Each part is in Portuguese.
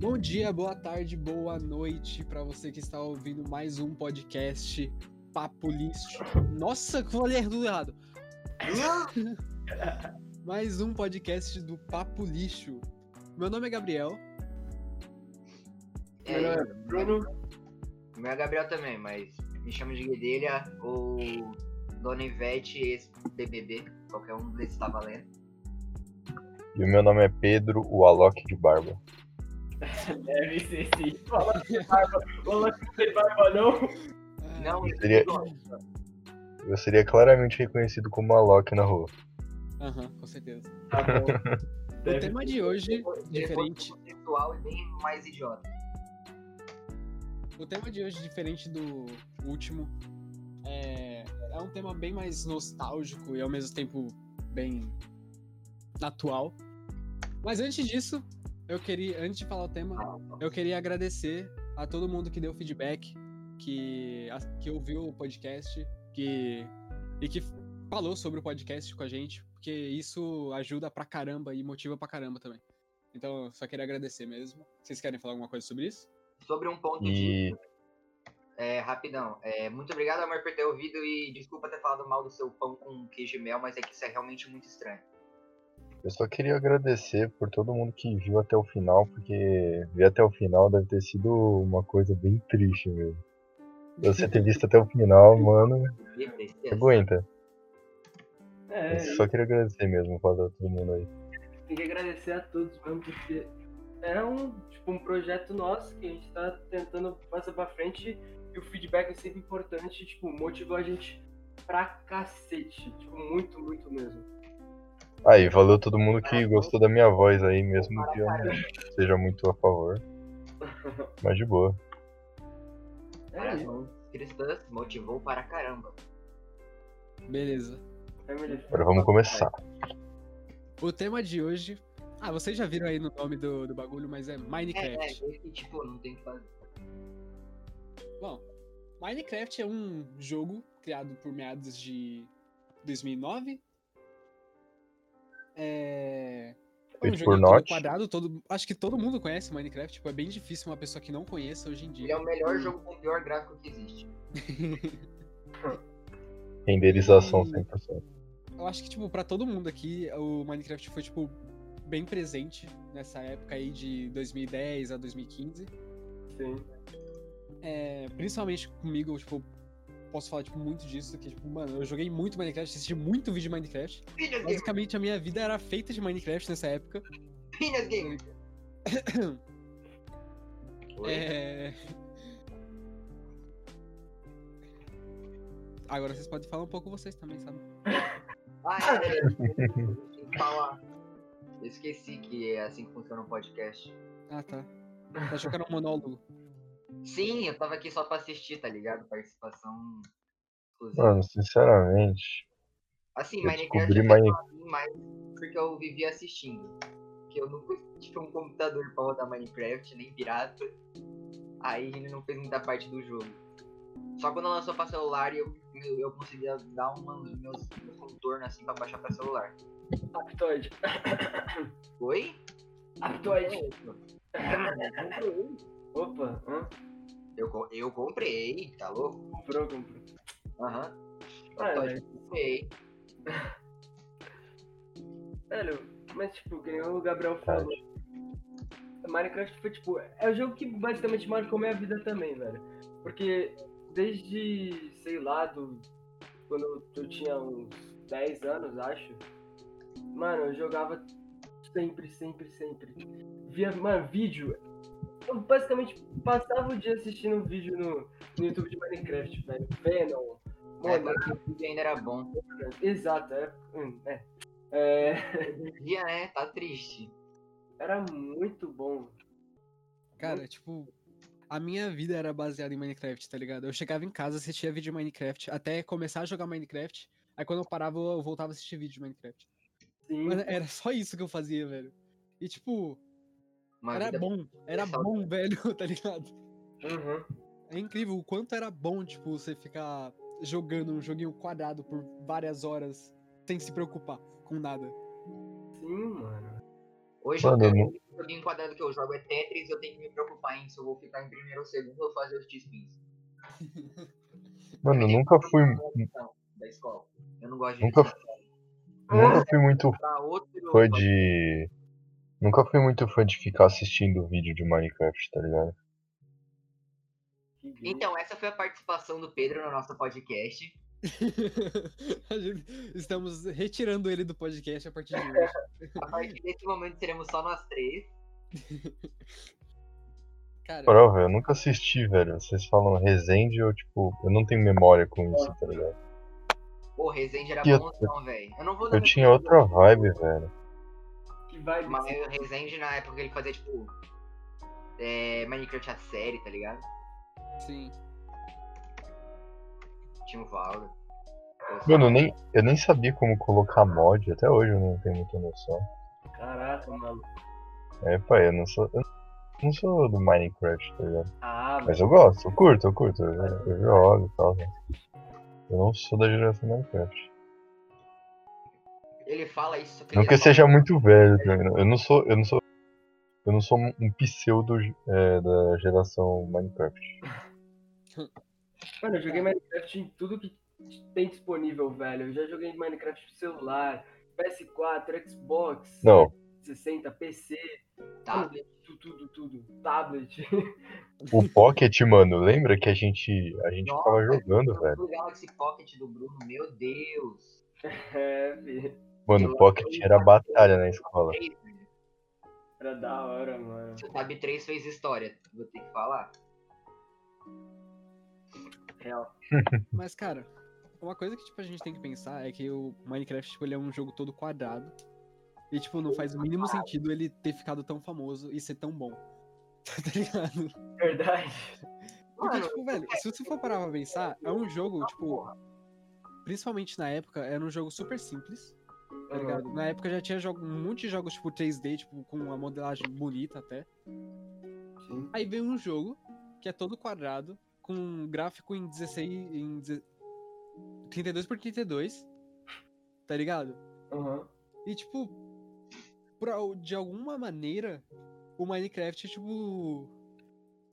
Bom dia, boa tarde, boa noite para você que está ouvindo mais um podcast Papo Lixo. Nossa, que eu falei tudo errado. mais um podcast do Papo Lixo. Meu nome é Gabriel. Meu nome é Bruno. Meu é Gabriel também, mas me chamo de Guedelha ou Dona Ivete, ex-BBB. Qualquer um desses tá valendo. E o meu nome é Pedro, o Alok de Barba. Deve ser sim. Fala de barba. Não tem barba, não. Não, Eu seria, eu seria claramente reconhecido como Alok na rua. Aham, com certeza. Tá bom. O tema de hoje, Depois diferente. conceitual e bem mais idiota. O tema de hoje, diferente do último, é, é um tema bem mais nostálgico e ao mesmo tempo bem atual. Mas antes disso, eu queria, antes de falar o tema, eu queria agradecer a todo mundo que deu feedback, que, que ouviu o podcast, que, e que falou sobre o podcast com a gente, porque isso ajuda pra caramba e motiva pra caramba também. Então, eu só queria agradecer mesmo. Vocês querem falar alguma coisa sobre isso? Sobre um ponto E de. É, rapidão. É, muito obrigado, amor, por ter ouvido e desculpa ter falado mal do seu pão com queijo e mel, mas é que isso é realmente muito estranho. Eu só queria agradecer por todo mundo que viu até o final, porque ver até o final deve ter sido uma coisa bem triste mesmo. Você ter visto até o final, mano, E aguenta. É, Eu só queria agradecer mesmo pra todo mundo aí. tem que agradecer a todos mesmo, porque é um, tipo, um projeto nosso que a gente tá tentando passar pra frente e o feedback é sempre importante, tipo, motivou a gente pra cacete. Tipo, muito, muito mesmo. Aí, valeu todo mundo que gostou da minha voz aí, mesmo que eu não seja muito a favor. Mas de boa. É isso. Mãos cristãs motivou para caramba. Beleza. Agora vamos começar. O tema de hoje. Ah, vocês já viram aí no nome do, do bagulho, mas é É, é, Minecraft. esse tipo, não tem o que fazer. Bom, Minecraft é um jogo criado por meados de 2009. É. É um joguinho todo quadrado, todo, acho que todo mundo conhece Minecraft, tipo, é bem difícil uma pessoa que não conheça hoje em Ele é dia. o melhor jogo com o pior gráfico que existe. Renderização E- 100%. Eu acho que, tipo, pra todo mundo aqui, o Minecraft foi, tipo, bem presente nessa época aí de 2010 a 2015. Sim. É, principalmente comigo, tipo, posso falar, tipo, muito disso, que, tipo, mano, eu joguei muito Minecraft, assisti muito vídeo de Minecraft. Basicamente, a minha vida era feita de Minecraft nessa época. Pilhas Gamer! Oi? É... Agora vocês podem falar um pouco vocês também, sabe? Ah, é, é. Falar. Eu esqueci que é assim que funciona um podcast. Ah, tá. Achou que era um monólogo. Sim, eu tava aqui só pra assistir, tá ligado? Participação exclusiva. Mano, sinceramente, Assim, eu Minecraft descobri é Mine- pra mim mais porque eu vivia assistindo. Porque eu nunca tive um computador pra rodar Minecraft, nem pirata. Aí ele não fez muita parte do jogo. Só quando lançou pra celular eu, eu, eu conseguia dar uma, meus, meus contornos assim pra baixar pra celular. Aptoide. Oi? Aptoide. Opa, hã? Eu, eu comprei, tá louco? Comprou, comprou. Aham. Ah, comprei. Velho, mas tipo, nem o Gabriel falou. Minecraft foi tipo. É o jogo que basicamente marcou minha vida também, velho. Porque desde, sei lá, do. Quando eu tinha uns 10 anos, acho. Mano, eu jogava sempre, sempre, sempre. Via, mano, vídeo. Eu basicamente passava o dia assistindo vídeo no, no YouTube de Minecraft, velho. Venom. É, Mano, vídeo ainda era bom. exato, é. hum, é. É. Dia, né? Tá triste. Era muito bom. Cara, tipo, a minha vida era baseada em Minecraft, tá ligado? Eu chegava em casa, assistia vídeo de Minecraft, até começar a jogar Minecraft. Aí quando eu parava, eu voltava a assistir vídeo de Minecraft. Sim. Mas era só isso que eu fazia, velho. E tipo, Uma era vida bom, era saudável. bom, velho, tá ligado? Uhum. É incrível o quanto era bom, tipo, você ficar jogando um joguinho quadrado por várias horas sem se preocupar com nada. Sim, mano. Hoje Mano, eu não- eu joguinho quadrado que eu jogo é Tetris, eu tenho que me preocupar em se eu vou ficar em primeiro ou segundo ou fazer os T-spins. Mano, eu nunca fui. Da escola. Eu não gosto de Nunca, nunca fui muito fã de. Nunca fui muito fã de ficar assistindo vídeo de Minecraft, tá ligado? Então, essa foi a participação do Pedro no nosso podcast. Estamos retirando ele do podcast a partir de hoje. A partir desse momento seremos só nós três. Cara, Prova, eu nunca assisti, velho. Vocês falam Resende, eu, tipo, eu não tenho memória com isso, tá ligado? Pô, Resende era eu- bonzão, velho. Eu não vou dar Eu tinha outra vibe, velho. Que vibe. Mas o Resende na época ele fazia, tipo. É, Minecraft a série, tá ligado? sim. Tinha o Valdo. Mano, eu nem, eu nem sabia como colocar mod, até hoje eu não tenho muita noção. Caraca, mano. É, pai, eu não sou. Eu não sou do Minecraft, tá ligado? Ah, Mas eu gosto, eu curto, eu curto, eu, eu jogo e tal. né? Eu não sou da geração Minecraft. Ele fala isso, que Não que eu seja muito velho não. Eu não sou. Eu não sou. Eu não sou um pseudo é, da geração Minecraft. Mano, eu joguei Minecraft em tudo que tem disponível, velho. Eu já joguei Minecraft pro celular, PS4, Xbox, Não, 60, PC, tablet. tudo, tudo, tudo. Tablet. o Pocket, mano, lembra que a gente. A gente Nossa, ficava jogando, velho. O Galaxy Pocket do Bruno, meu Deus. É, fi. Mano, o Pocket era batalha na escola. Era da hora, mano. Se o Tab 3 fez história, vou ter que falar. Real. Mas, cara, uma coisa que tipo, a gente tem que pensar é que o Minecraft tipo, ele é um jogo todo quadrado. E, tipo, não faz o mínimo sentido ele ter ficado tão famoso e ser tão bom. tá ligado? Verdade. Porque, Mano, tipo, velho, se você for parar pra pensar, é um jogo, tipo. Principalmente na época, era um jogo super simples, tá ligado? Na época já tinha jogo, um monte de jogos, tipo, 3D, tipo, com uma modelagem bonita até. Sim. Aí vem um jogo que é todo quadrado, com um gráfico em 16. em 32 por 32, tá ligado? Aham. E tipo, por, al- de alguma maneira, o Minecraft, tipo,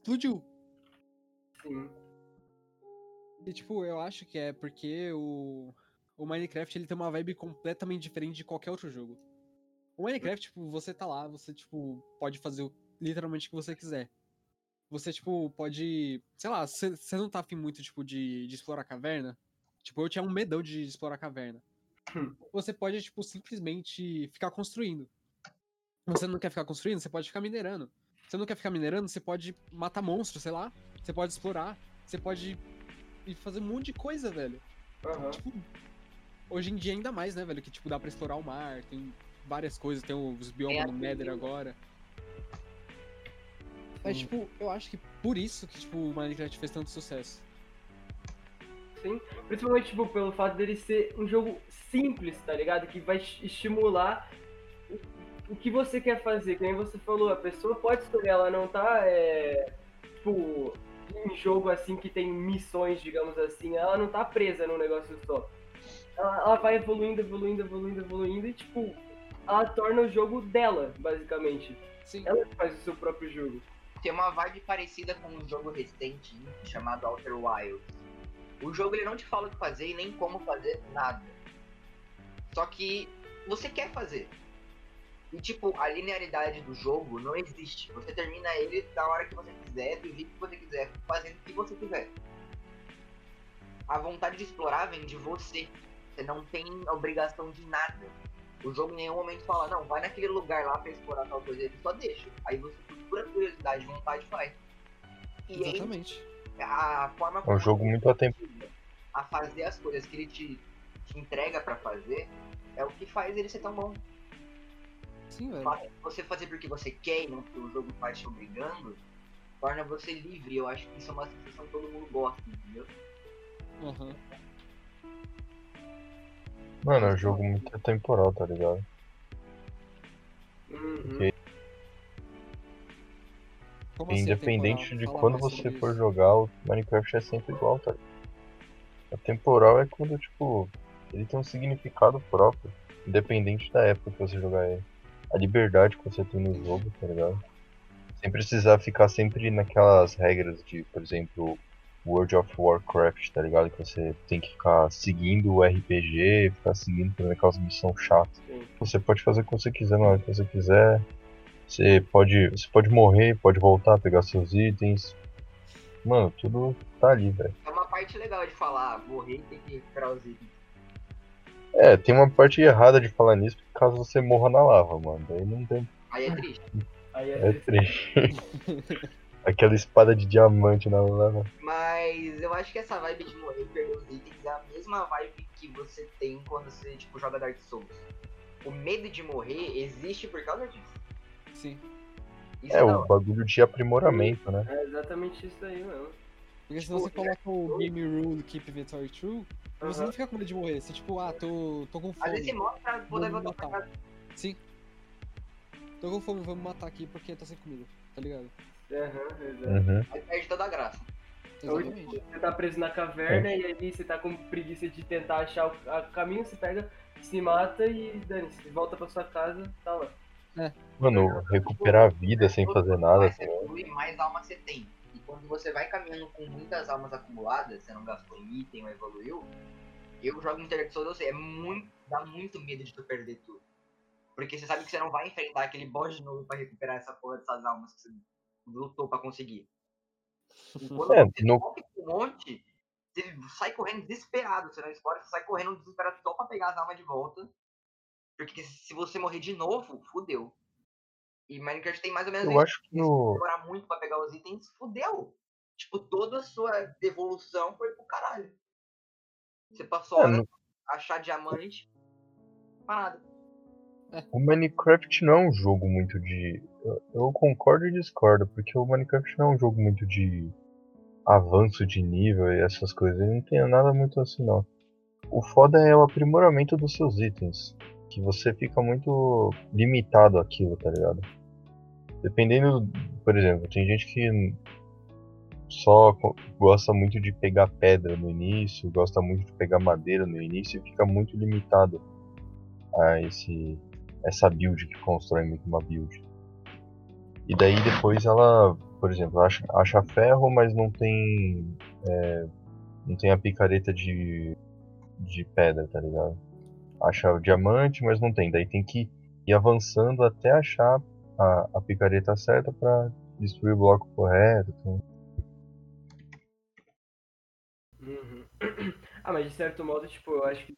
explodiu. Sim. E tipo, eu acho que é porque o, o Minecraft ele tem uma vibe completamente diferente de qualquer outro jogo. O Minecraft, tipo, você tá lá, você, tipo, pode fazer literalmente o que você quiser. Você, tipo, pode. Sei lá, você não tá afim muito, tipo, de, de explorar a caverna. Tipo, eu tinha um medão de explorar a caverna. Você pode, tipo, simplesmente ficar construindo. Você não quer ficar construindo, você pode ficar minerando. Você não quer ficar minerando, você pode matar monstros, sei lá. Você pode explorar. Você pode ir fazer um monte de coisa, velho. Aham. Tipo, hoje em dia ainda mais, né, velho? Que, tipo, dá pra explorar o mar, tem várias coisas, tem os biomas no a Nether agora. Mas, Sim. tipo, eu acho que por isso que, tipo, o Minecraft fez tanto sucesso. Sim. Principalmente, tipo, pelo fato dele ser um jogo simples, tá ligado? Que vai es- estimular o, o que você quer fazer. Que nem você falou, a pessoa pode escolher, ela não tá, é, tipo, em jogo assim que tem missões, digamos assim, ela não tá presa num negócio só. Ela, ela vai evoluindo, evoluindo, evoluindo, evoluindo e, tipo, ela torna o jogo dela, basicamente. Sim. Ela faz o seu próprio jogo. Tem uma vibe parecida com um jogo recente chamado Outer Wilds. O jogo ele não te fala o que fazer e nem como fazer nada. Só que você quer fazer. E tipo, a linearidade do jogo não existe. Você termina ele da hora que você quiser, do jeito que você quiser, fazendo o que você quiser. A vontade de explorar vem de você. Você não tem obrigação de nada. O jogo em nenhum momento fala, não, vai naquele lugar lá pra explorar tal coisa, ele só deixa. Aí você, por pura curiosidade, vontade, faz. E aí, Exatamente. a forma É um como jogo você muito a tempo. a fazer as coisas que ele te, te entrega pra fazer é o que faz ele ser tão bom. Sim, velho. você fazer porque você quer e não porque o jogo faz te obrigando, torna você livre. Eu acho que isso é uma sensação que todo mundo gosta, entendeu? Aham. Mano, é um jogo muito temporal, tá ligado? Uhum. E assim, independente temporal? de Fala quando você for isso. jogar, o Minecraft é sempre igual, tá ligado? A temporal é quando, tipo, ele tem um significado próprio, independente da época que você jogar ele. a liberdade que você tem no jogo, tá ligado? Sem precisar ficar sempre naquelas regras de, por exemplo, World of Warcraft, tá ligado? Que você tem que ficar seguindo o RPG, ficar seguindo fazendo aquelas missões chatas. Sim. Você pode fazer o que você quiser na hora que você quiser. Você pode, você pode morrer, pode voltar, pegar seus itens. Mano, tudo tá ali, velho. É uma parte legal de falar, morrer e tem que recuperar os itens. É, tem uma parte errada de falar nisso, porque caso você morra na lava, mano. Daí não tem. Aí é triste. Aí É é, triste. Aquela espada de diamante na lava. Mas eu acho que essa vibe de morrer e perder os itens é a mesma vibe que você tem quando você, tipo, joga Dark Souls. O medo de morrer existe por causa disso. Sim. Isso É, não. o bagulho de aprimoramento, né? é exatamente isso aí mesmo. Porque se você coloca o Game Rule Keep Victory True, você não fica com medo de morrer. Você tipo, ah, tô, tô com Às vezes você fome. morre pra casa. Sim. Tô com fome, vamos matar aqui porque tá sem comida, tá ligado? Aham, exato. Uhum. Aí perde toda a graça. Ou, Exatamente. tipo, você tá preso na caverna e aí você tá com preguiça de tentar achar o caminho, você pega, se mata e dane-se, volta pra sua casa, tá lá. Mano, recuperar a vida sem fazer nada. Mais tá você ligado? evolui, mais alma você tem. E quando você vai caminhando com muitas almas acumuladas, você não gastou item ou evoluiu, eu jogo Souls, eu sei, é muito, dá muito medo de tu perder tudo. Porque você sabe que você não vai enfrentar aquele boss de novo pra recuperar essa porra dessas almas que você lutou pra conseguir. E quando É, você no- um monte, você sai correndo desesperado, você não explora, você sai correndo desesperado só pra pegar as almas de volta. Porque se você morrer de novo, fudeu. E Minecraft tem mais ou menos Eu isso. acho que Se no. demorar muito pra pegar os itens, fudeu. Tipo, toda a sua evolução foi pro caralho. Você passou É, horas no- achar diamante, pra O Minecraft não é um jogo muito de. eu- concordo e discordo, porque o Minecraft não é um jogo muito de avanço de nível e essas coisas. Ele não tem nada muito assim, não. O foda é o aprimoramento dos seus itens. Que você fica muito limitado àquilo, tá ligado? Dependendo, por exemplo, tem gente que só gosta muito de pegar pedra no início, gosta muito de pegar madeira no início e fica muito limitado a esse essa build que constrói muito uma build. E daí depois ela, por exemplo, acha, acha ferro, mas não tem é, não tem a picareta de, de pedra, tá ligado? Acha o diamante, mas não tem. Daí tem que ir avançando até achar a, a picareta certa pra destruir o bloco correto. Então, Uhum. Ah, mas de certo modo, tipo, eu acho que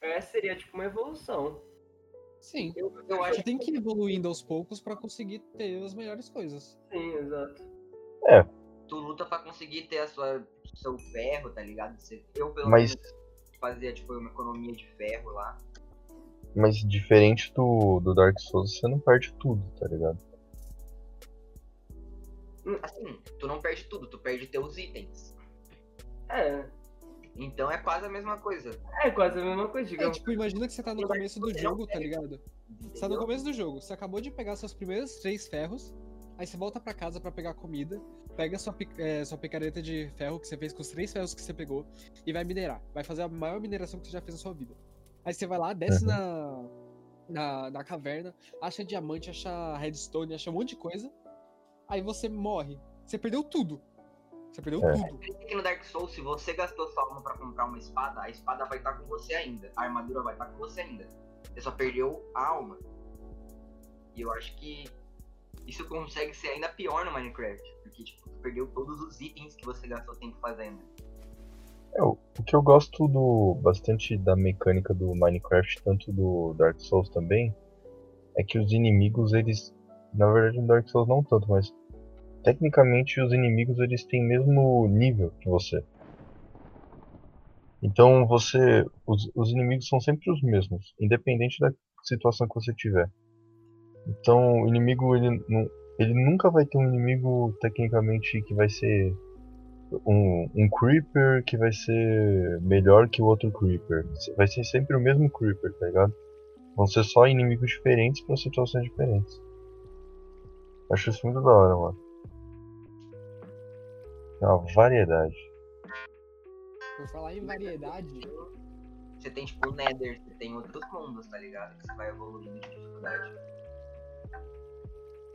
essa seria tipo uma evolução. Sim. Eu, eu acho Você tem que ir evoluindo aos poucos pra conseguir ter as melhores coisas. Sim, exato. que tu luta pra conseguir ter a sua seu ferro, tá ligado? Você- Eu pelo mas, menos fazia tipo uma economia de ferro lá. mas diferente do, do Dark Souls, você não perde tudo, tá ligado? Assim, tu não perde tudo, tu perde teus itens. É, Então é quase a mesma coisa. é quase a mesma coisa, É, digamos. tipo, imagina que você tá no começo do jogo, tá ligado? Você tá no começo do jogo, você acabou de pegar seus primeiros três ferros, aí você volta pra casa pra pegar comida, pega sua, é, sua picareta de ferro que você fez com os três ferros que você pegou e vai minerar. Vai fazer a maior mineração que você já fez na sua vida. Aí você vai lá, desce Uhum. na, na, na caverna, acha diamante, acha redstone, acha um monte de coisa, aí você morre. Você perdeu tudo. Você perdeu É. tudo. Que no Dark Souls, se você gastou sua alma pra comprar uma espada, a espada vai estar com você ainda. A armadura vai estar com você ainda. Você só perdeu a alma. E eu acho que isso consegue ser ainda pior no Minecraft. Porque, tipo, tu perdeu todos os itens que você gastou tempo fazendo. É, o o que eu gosto do bastante da mecânica do Minecraft, tanto do Dark Souls também, é que os inimigos, eles. Na verdade no Dark Souls não tanto, mas tecnicamente os inimigos eles têm mesmo nível que você. Então você. Os, os inimigos são sempre os mesmos, independente da situação que você tiver. Então o inimigo ele, não, ele nunca vai ter um inimigo tecnicamente que vai ser um, um Creeper que vai ser melhor que o outro Creeper. Vai ser sempre o mesmo Creeper, tá ligado? Vão ser só inimigos diferentes para situações diferentes. Acho isso muito da hora, mano. É uma variedade. Por falar em variedade, Você tem, tipo, o Nether, você tem outros mundos, tá ligado? Que você vai evoluindo de dificuldade.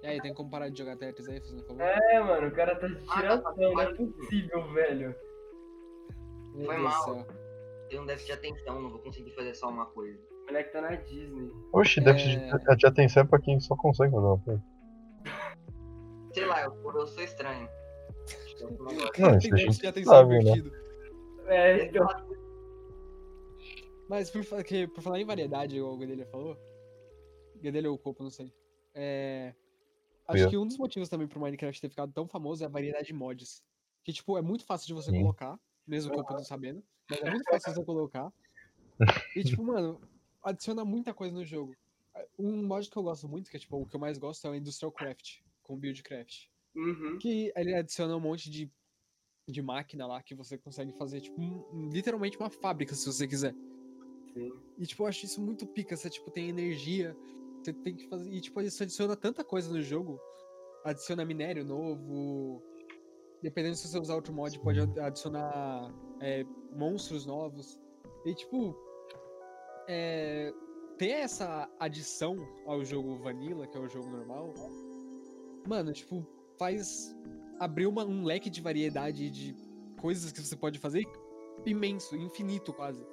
E aí, tem como parar de jogar Tetris aí, fazendo favor? É, mano, o cara tá de Ah, tiração, não é possível, velho. Meu foi Deus mal. céu. Tem um déficit de atenção, não vou conseguir fazer só uma coisa. O moleque tá na Disney. Oxe, É. déficit de, de atenção é pra quem só consegue fazer uma coisa. Sei lá, eu, eu sou estranho. Eu não isso a gente de atenção sabe, né? É, então. Mas por, que- por falar em variedade, igual o Guedelha falou, Guedelha ou o Copo, não sei. É, acho Eu. que um dos motivos também pro Minecraft ter ficado tão famoso é a variedade de mods. Que, tipo, é muito fácil de você Sim. colocar, mesmo o Copo não sabendo, mas é muito fácil de você colocar. E, tipo, mano, adiciona muita coisa no jogo. Um mod que eu gosto muito, que é, tipo, o que eu mais gosto é o Industrial Craft, com Buildcraft. Uhum. Que ele adiciona um monte de, de máquina lá que você consegue fazer, tipo, um- literalmente uma fábrica, se você quiser. Sim. E, tipo, eu acho isso muito pica. Você, tipo, tem energia. Você tem que fazer. E, tipo, isso adiciona tanta coisa no jogo. Adiciona minério novo. Dependendo se você usar outro mod, pode ad- adicionar é, monstros novos. E, tipo. É, ter essa adição ao jogo Vanilla, que é o jogo normal. Mano, tipo, faz abrir uma- um leque de variedade de coisas que você pode fazer imenso, infinito quase.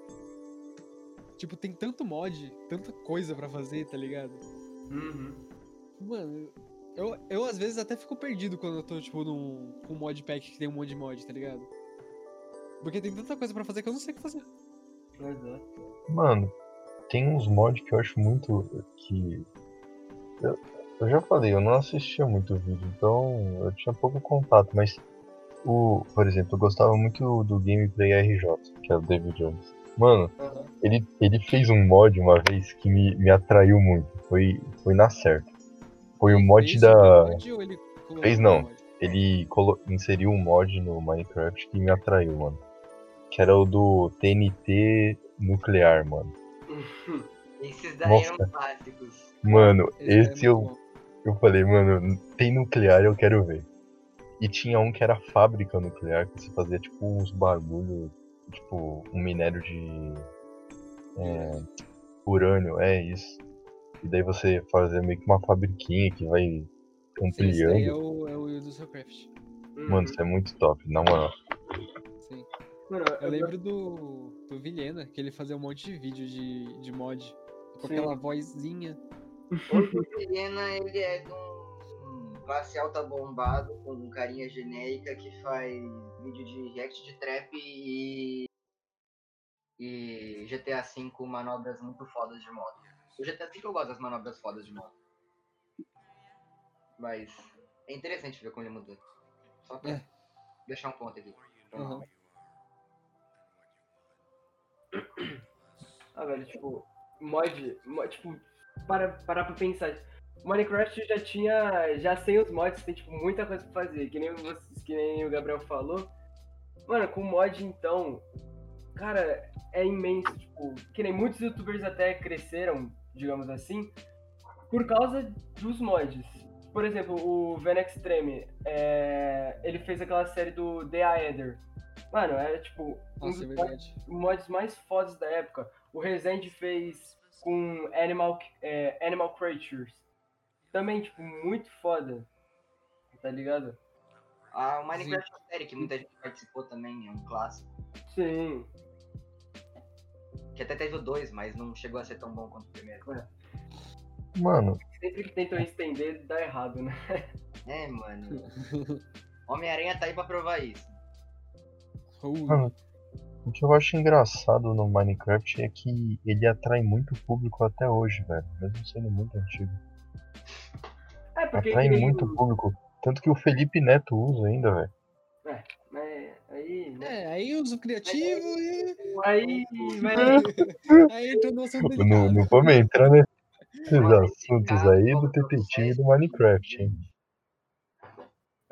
Tipo, tem tanto mod, tanta coisa pra fazer, tá ligado? Uhum. Mano, eu, eu às vezes até fico perdido quando eu tô, tipo, num com um mod pack que tem um monte de mod, tá ligado? Porque tem tanta coisa pra fazer que eu não sei o que fazer. Exato. Mano, tem uns mods que eu acho muito que. Eu, eu já falei, eu não assistia muito vídeo, então eu tinha pouco contato, mas o. Por exemplo, eu gostava muito do gameplay RJ, que é o David Jones. Mano, Aham. ele, ele fez um mod uma vez que me, me atraiu muito. Foi, foi na certa. Foi o Ele mod fez da. ele Fez não. mod? Ele colo- inseriu um mod no Minecraft que me atraiu, mano. Que era o do TNT nuclear, mano. Esses daí Nossa. eram clássicos. Mano, Esse é esse eu, muito bom. Eu falei, mano, tem nuclear, eu quero ver. E tinha um que era fábrica nuclear, que você fazia tipo uns bagulho, tipo um minério de é, urânio, é isso. E daí você fazia meio que uma fabriquinha que vai Sim, esse daí ampliando. é o, é o Industrial Craft. Mano, isso é muito top, na moral. Sim. Mano, Eu lembro do, do Vilhena, que ele fazia um monte de vídeo de, de mod. Com Sim. aquela vozinha. O Helena, ele é de um classe alta bombado, com um carinha genérica que faz vídeo de react de trap e. E GTA V com manobras muito fodas de moto. O GTA V eu gosto das manobras fodas de moto. Mas é interessante ver como ele mudou. Só pra É. deixar um ponto aqui. Aham. Ah, velho, tipo, mod, mo- tipo, para, parar pra pensar. Minecraft já tinha, já sem os mods, tem, tipo, muita coisa pra fazer, que nem, vocês, que nem o Gabriel falou. Mano, com mod, então, cara, é imenso, tipo, que nem muitos youtubers até cresceram, digamos assim, por causa dos mods. Por exemplo, o Ven Extreme, é, ele fez aquela série do The Aether. Mano, é tipo, um Nossa, é dos verdade. mods mais fodas da época. O Resende fez com Animal, é, Animal Creatures. Também, tipo, muito foda. Tá ligado? Ah, o Minecraft é uma série que muita gente participou também, é um clássico. Sim. Que até teve o 2, mas não chegou a ser tão bom quanto o primeiro. Mano, Sempre que tentam estender, dá errado, né? É, mano. Homem-Aranha tá aí pra provar isso. Mano, o que eu acho engraçado no Minecraft é que ele atrai muito público até hoje, velho. Mesmo sendo muito antigo. É, porque Atrai nem muito público. Tanto que o Felipe Neto usa ainda, velho. É, aí, né? É, aí uso criativo e. Aí, vai... Aí entra no assunto Não, não vamos entrar nesses Mas, assuntos aí do detetive processo- do Minecraft, hein?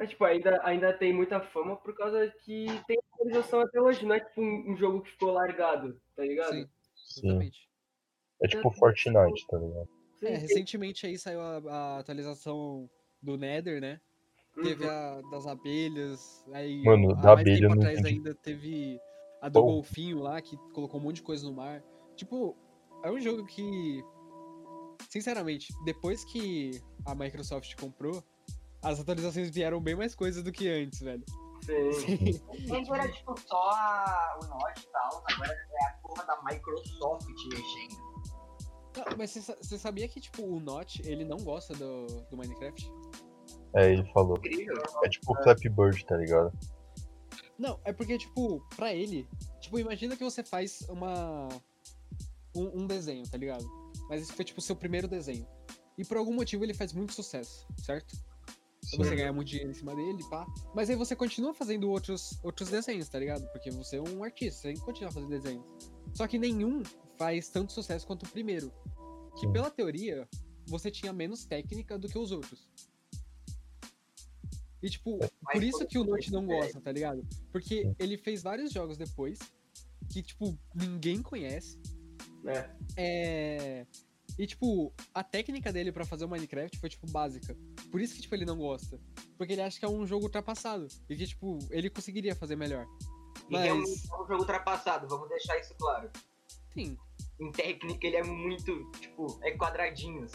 Mas, tipo, ainda, ainda tem muita fama por causa que tem atualização até hoje. Não é tipo um, um jogo que ficou largado, tá ligado? Sim, Sim. exatamente. É tipo Fortnite, tá ligado? Sim, É, sim. recentemente aí saiu a, a atualização do Nether, né? Teve Uhum. a das abelhas. Aí, Mano, da mais abelha tempo atrás entendi. ainda teve a do Qual? golfinho lá, que colocou um monte de coisa no mar. Tipo, é um jogo que. Sinceramente, depois que a Microsoft comprou, as atualizações vieram bem mais coisas do que antes, velho. Sim. Antes era tipo só a- o Node e tal, agora é a porra da Microsoft mexendo. Não, mas você sa- você sabia que, tipo, o Notch, ele não gosta do, do Minecraft? É, ele falou. É tipo o Flappy Bird, tá ligado? Não, é porque, tipo, pra ele, tipo, imagina que você faz uma. Um, um desenho, tá ligado? Mas esse foi, tipo, o seu primeiro desenho. E por algum motivo ele faz muito sucesso, certo? Você ganha muito dinheiro em cima dele, pá. Mas aí você continua fazendo outros, outros desenhos, tá ligado? Porque você é um artista, você tem que continuar fazendo desenhos. Só que nenhum faz tanto sucesso quanto o primeiro. Que Sim. pela teoria, você tinha menos técnica do que os outros. E tipo, Mas por isso que o Note não é. gosta, tá ligado? Porque ele fez vários jogos depois que, tipo, ninguém conhece. É. É. E, tipo, a técnica dele pra fazer o Minecraft foi, tipo, básica. Por isso que, tipo, ele não gosta. Porque ele acha que é um jogo ultrapassado. E que, tipo, ele conseguiria fazer melhor. E Mas- é um jogo ultrapassado, vamos deixar isso claro. Sim, Em técnica ele é muito, tipo, é quadradinhos.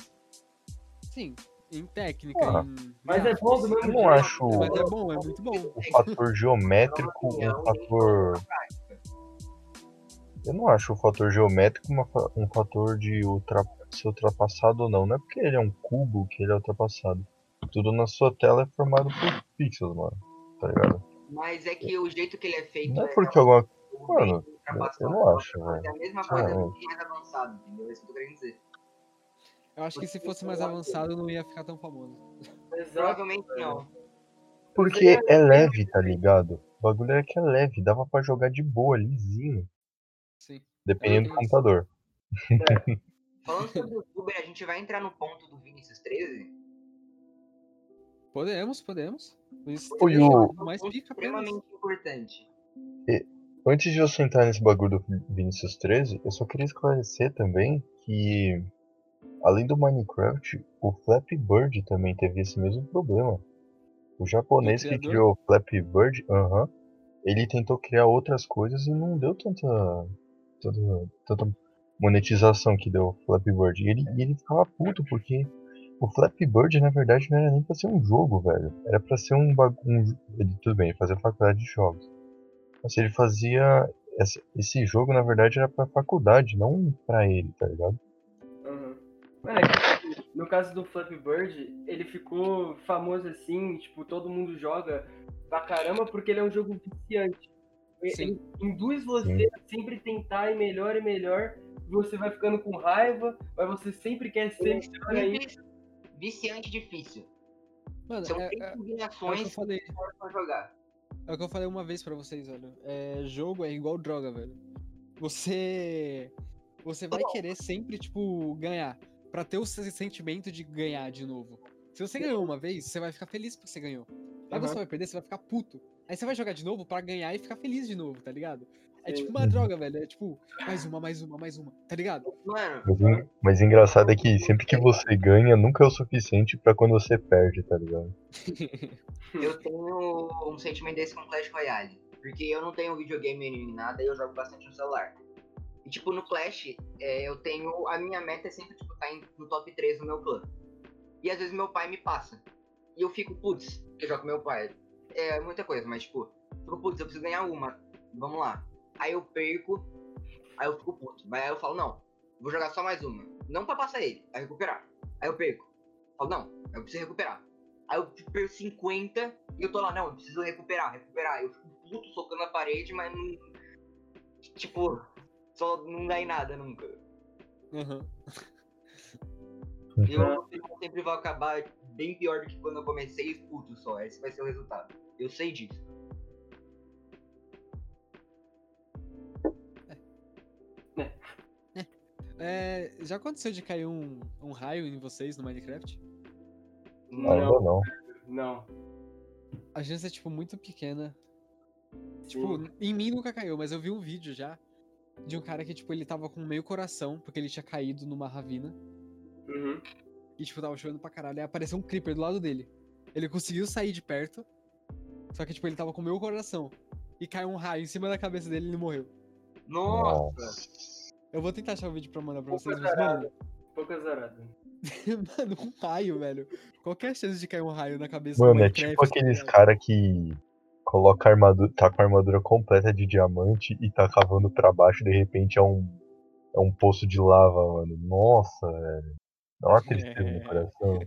sim. Em técnica, Ah, em. Mas é bom do Eu mesmo não jeito. acho Mas é bom, é muito bom. o fator geométrico um fator. Eu não acho o fator geométrico um fator de ultra... ser ultrapassado ou não. Não é porque ele é um cubo que ele é ultrapassado. Tudo na sua tela é formado por pixels, mano. Tá ligado? Mas é que o jeito que ele é feito Não é é porque alguma. um Mano, eu não acho, velho. É a mesma coisa Ah, do que mais avançado, entendeu? É isso que eu tô querendo dizer. Eu acho que se fosse mais avançado, não ia ficar tão famoso. Provavelmente não. Porque é leve, tá ligado? O bagulho é que é leve, dava pra jogar de boa, lisinho. Sim. Dependendo do computador. Falando sobre o youtuber, a gente vai entrar no ponto do Vinicius 13. Podemos, podemos. Isso é o mais apenas. extremamente importante. Antes de você entrar nesse bagulho do Vinicius 13, eu só queria esclarecer também que, além do Minecraft, o Flappy Bird também teve esse mesmo problema. O japonês que criador? criou o Flappy Bird, aham, ele tentou criar outras coisas e não deu tanta, tanta, tanta monetização que deu o Flappy Bird. E ele, e ele ficava puto porque o Flappy Bird, na verdade, não era nem pra ser um jogo, velho. Era pra ser um bagulho. Tudo bem, ele fazia faculdade de jogos. Mas ele fazia. essa- Esse jogo, na verdade, era pra faculdade, não pra ele, tá ligado? Uhum. É no caso do Flappy Bird, ele ficou famoso assim, tipo, todo mundo joga pra caramba porque ele é um jogo viciante. Sim. Ele induz você a sempre tentar ir melhor e melhor, você vai ficando com raiva, mas você sempre quer ser melhor ainda. Viciante difícil. Mano, São é, três é, é o que eu combinações falei. pra jogar. É o que eu falei uma vez pra vocês, velho. É, jogo é igual droga, velho. Você. Você vai querer sempre, tipo, ganhar. Pra ter o se- sentimento de ganhar de novo. Se você ganhou uma vez, você vai ficar feliz porque você ganhou. Aí Aham. você vai perder, você vai ficar puto. Aí você vai jogar de novo pra ganhar e ficar feliz de novo, tá ligado? É tipo uma droga, velho. É tipo, mais uma, mais uma, mais uma, tá ligado? Mano, Mas, en- mas engraçado é que sempre que você ganha, nunca é o suficiente pra quando você perde, tá ligado? eu tenho um sentimento desse com Clash Royale. Porque eu não tenho videogame nem nada e eu jogo bastante no celular. E tipo, no Clash, é, eu tenho. A minha meta é sempre, tipo, tá no top 3 do meu clã. E às vezes meu pai me passa. E eu fico, putz, eu jogo com meu pai. É muita coisa, mas tipo, fico, putz, eu preciso ganhar uma. Vamos lá. Aí eu perco, aí eu fico puto. Mas aí eu falo, não, vou jogar só mais uma. Não pra passar ele, pra recuperar. Aí eu perco. Falo, não, eu preciso recuperar. Aí eu perco 50 e eu tô lá, não, eu preciso recuperar, recuperar. Eu fico puto socando a parede, mas não. Tipo, só não dá em nada nunca. Aham. E eu sempre vou acabar bem pior do que quando eu comecei puto só. Esse vai ser o resultado. Eu sei disso. É, já aconteceu de cair um, um raio em vocês no Minecraft? Ainda não. Não. A chance é, tipo, muito pequena. Tipo, Sim. em mim nunca caiu, mas eu vi um vídeo já de um cara que, tipo, ele tava com meio coração, porque ele tinha caído numa ravina. Uhum. E, tipo, tava chovendo pra caralho. Aí apareceu um creeper do lado dele. Ele conseguiu sair de perto. Só que, tipo, ele tava com meio coração. E caiu um raio em cima da cabeça dele e ele morreu. Nossa! Eu vou tentar achar o vídeo pra mandar pra Pouco vocês, mano, Pouco azarado. Mano, um raio, velho. Qual que é a chance de cair um raio na cabeça Mano, do é tipo aqueles tá ligado? cara que coloca a armadura, tá com a armadura completa de diamante e tá cavando pra baixo e de repente é um é um poço de lava, mano. Nossa, velho. Dá uma tristeza no É. coração.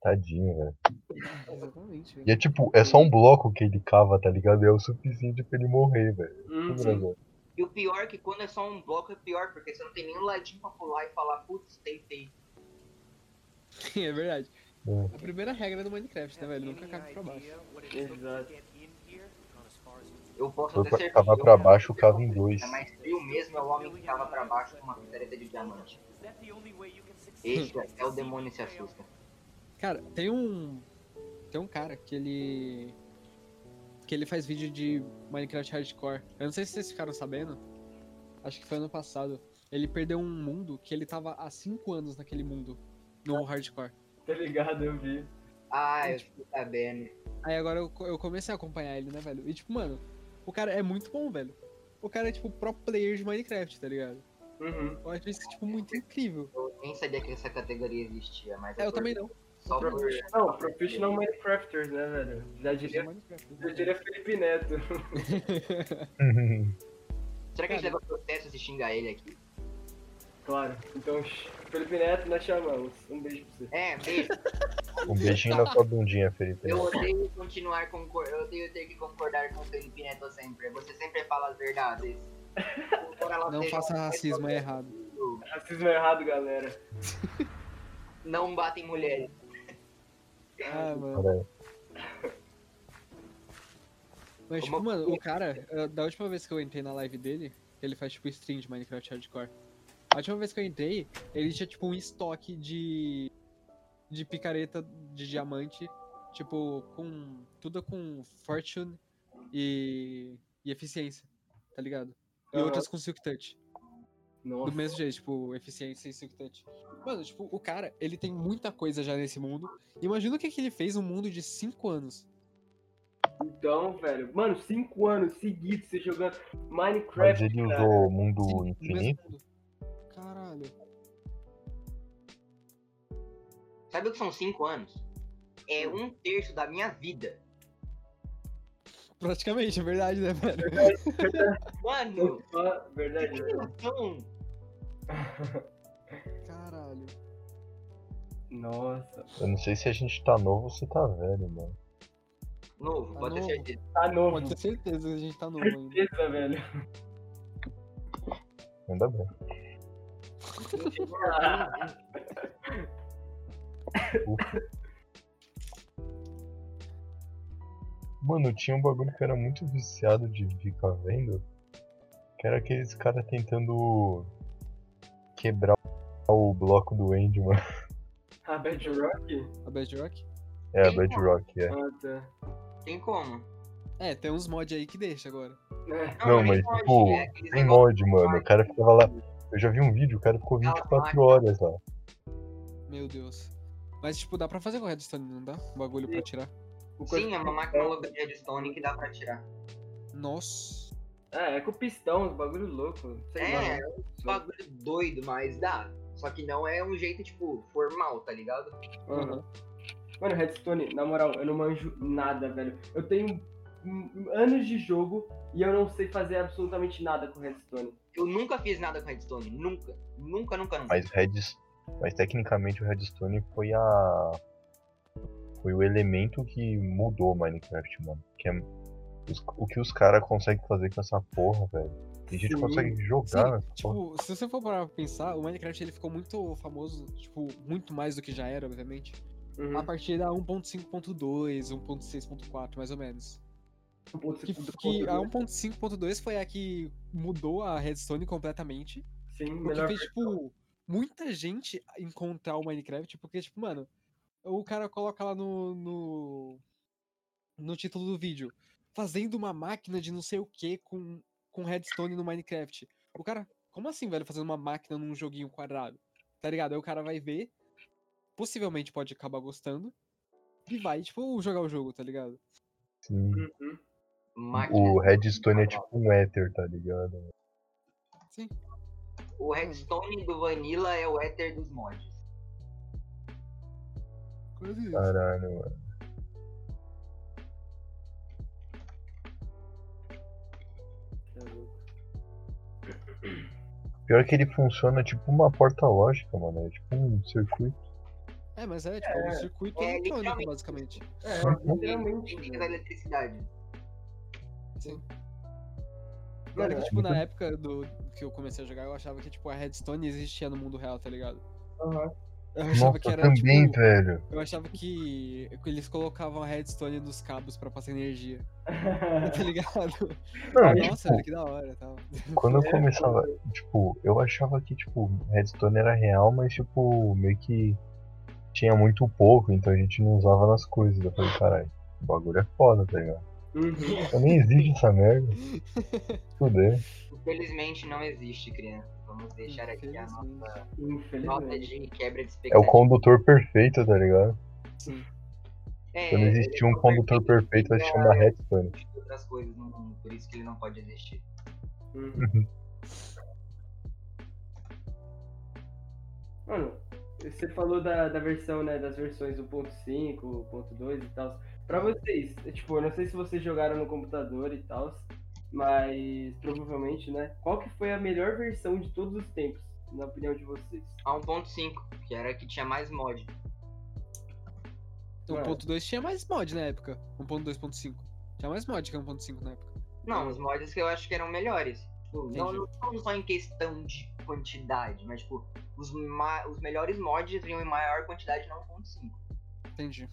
Tadinho, velho. Exatamente, velho. E é tipo, é só um bloco que ele cava, tá ligado? E é o suficiente pra ele morrer, velho. Uhum. E o pior é que quando é só um bloco é pior, porque você não tem nenhum ladinho pra pular e falar, putz, tentei. é verdade. É. A primeira regra do Minecraft, né, velho? Nunca cave pra baixo. Exato. Eu posso Foi até pra ser cavar pra baixo, cava em dois. É mais frio mesmo é o homem que cava pra baixo com uma picareta de diamante. Esse é o demônio se assusta. Cara, tem um. Tem um cara que ele. Que ele faz vídeo de Minecraft Hardcore. Eu não sei se vocês ficaram sabendo. Acho que foi ano passado. Ele perdeu um mundo que ele tava há 5 anos naquele mundo. No Hardcore. Tá ligado, eu vi. Ah, eu fico sabendo. Aí agora eu, eu comecei a acompanhar ele, né, velho? E tipo, mano, o cara é muito bom, velho. O cara é tipo pro player de Minecraft, tá ligado? Uhum. Eu acho isso, tipo, muito incrível. Eu nem sabia que essa categoria existia, mas É, eu por- também não. Só por... Não, Professional Minecrafters, né, velho? Já diria, Minecraft. já diria Felipe Neto. Será que a gente leva processo se xingar ele aqui? Claro. Então, Felipe Neto, nós chamamos. Um beijo pra você. É, beijo. Um beijinho na sua bundinha, Felipe. Eu odeio continuar concor... Eu odeio ter que concordar com o Felipe Neto sempre. Você sempre fala as verdades. Não faça racismo, é errado. Racismo é errado, galera. Não batem mulheres. Ah, mano. Mas, tipo, Uma- mano, o cara, da última vez que eu entrei na live dele, ele faz, tipo, stream de Minecraft Hardcore. A última vez que eu entrei, ele tinha, tipo, um estoque de. de picareta de diamante, tipo, com. tudo com fortune e. e eficiência, tá ligado? E outras com silk touch. Nossa. Do mesmo jeito, tipo, eficiência e silk touch. Mano, tipo, o cara, ele tem muita coisa já nesse mundo. Imagina o que, que ele fez um mundo de 5 anos. Então, velho. Mano, cinco anos seguidos você jogando Mas Minecraft. ele cara. usou o mundo Sim, infinito? mundo. Caralho. Sabe o que são cinco anos? É um terço da minha vida. Praticamente, é verdade, né, velho? Mano, Ah, verdade. que noção. Caralho. Nossa. Eu não sei se a gente tá novo ou se tá velho, mano. Novo, Tá pode ter novo. certeza. Tá novo. Pode ter certeza que a gente tá novo ainda. Certeza, velho. Ainda bem. Mano, tinha um bagulho que era muito viciado de ficar vendo. Que era aqueles caras tentando quebrar o bloco do Enderman. A Bedrock? A Bedrock? É, a Tem Bedrock, é. Ah, tá. Tem como. É, tem uns mods aí que deixa agora. É. Não, nem mas tipo, é tem mod, mano. O cara ficava lá. Eu já vi um vídeo, o cara ficou 24 horas lá. Meu Deus. Mas, tipo, dá pra fazer com redstone, não dá? Um bagulho pra tirar. O Sim, é uma máquina louca de redstone que dá pra tirar. Nossa. É, é com pistão, os bagulho louco. Sei lá. É, é um bagulho doido, mas dá. Só que não é um jeito, tipo, formal, tá ligado? Aham. Mano, Redstone, na moral, eu não manjo nada, velho. Eu tenho anos de jogo e eu não sei fazer absolutamente nada com Redstone. Eu nunca fiz nada com redstone. Nunca. Nunca, nunca, nunca. Mas Redis. Mas tecnicamente o Redstone foi a. Foi o elemento que mudou o Minecraft, mano. Que é os- o que os caras conseguem fazer com essa porra, velho. Tem gente que Sim. consegue Sim, jogar nessa porra. tipo, se você for parar pra pensar, o Minecraft ele ficou muito famoso, tipo, muito mais do que já era, obviamente. Uhum. A partir da 1.5.2, 1.6.4, mais ou menos. Que, que a 1.5.2 foi a que mudou a Redstone completamente. Sim, O que melhor. fez, tipo, muita gente encontrar o Minecraft, porque, tipo, mano, o cara coloca lá no, no, no título do vídeo, fazendo uma máquina de não sei o que com, com redstone no Minecraft. O cara, como assim, velho, fazendo uma máquina num joguinho quadrado? Tá ligado? Aí o cara vai ver, possivelmente pode acabar gostando, e vai, tipo, jogar o jogo, tá ligado? Sim. Uhum. O Redstone é tipo um éter, tá ligado? Sim. o redstone do Vanilla é o Ether dos mods. Quase isso. Caralho, mano. Pior que ele funciona tipo uma porta lógica, mano. É tipo um circuito. É, mas é, tipo, um circuito é, eletrônico, basicamente. É, Uhum. literalmente. Tem da eletricidade. Sim. Claro que, tipo, na Uhum. época do que eu comecei a jogar, eu achava que, tipo, a redstone existia no mundo real, tá ligado? aham. Eu achava Nossa, que era, também, tipo... velho. Eu achava que eles colocavam a redstone nos cabos pra passar energia, tá ligado? Não, Nossa, tipo, velho, que da hora, tal. quando eu começava, tipo, eu achava que, tipo, Redstone era real, mas, tipo, meio que tinha muito pouco, então a gente não usava nas coisas. Eu falei, caralho, o bagulho é foda, tá ligado? Uhum. Eu nem existe essa merda. Fudeu. Infelizmente não existe, criança. Vamos deixar aqui a nossa nota Infelizmente. de quebra de É o expectativa. condutor perfeito, tá ligado? Sim. É, Quando existia um condutor perfeito, vai se chamar a- Redstone. outras coisas no mundo, por isso que ele não pode existir. Uhum. Mano, você falou da, da versão, né, das versões 1.5, 1.2 e tal. Pra vocês, é, tipo, eu não sei se vocês jogaram no computador e tal, mas provavelmente, né? Qual que foi a melhor versão de todos os tempos, na opinião de vocês? A 1.5, que era a que tinha mais mod. O Mano. 1.2 tinha mais mod na época. 1.2.5. Tinha mais mod que 1.5 na época. Não, os mods que eu acho que eram melhores. Tipo, não, não só em questão de quantidade, mas tipo, os, ma- os melhores mods vinham em maior quantidade na 1.5. Entendi.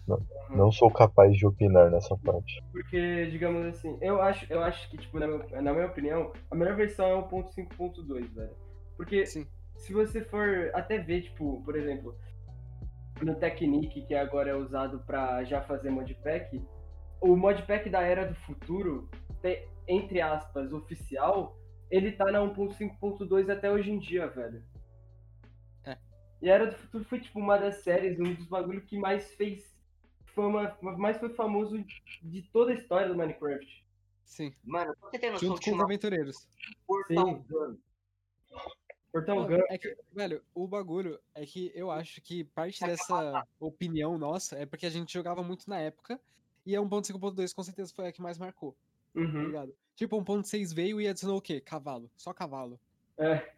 Não sou capaz de opinar nessa parte. Porque, digamos assim, eu acho, eu acho que, tipo, na, meu- na minha opinião, a melhor versão é o 1.5.2, velho. Porque Sim. se você for até ver, tipo, por exemplo, no Technic, que agora é usado pra já fazer modpack, o modpack da Era do Futuro, entre aspas, oficial, ele tá na 1.5.2 até hoje em dia, velho. É. E Era do Futuro foi, tipo, uma das séries, um dos bagulhos que mais fez fama, mais foi famoso de toda a história do Minecraft. Sim. Mano, você ter noção, Junto com os aventureiros. portal Sim. gun. Portão Gun, é que, velho, o bagulho é que eu acho que parte dessa opinião nossa é porque a gente jogava muito na época e a 1.5.2 com certeza foi a que mais marcou, tá uhum. ligado? Tipo, 1.6 veio e adicionou o quê? Cavalo. Só cavalo. É.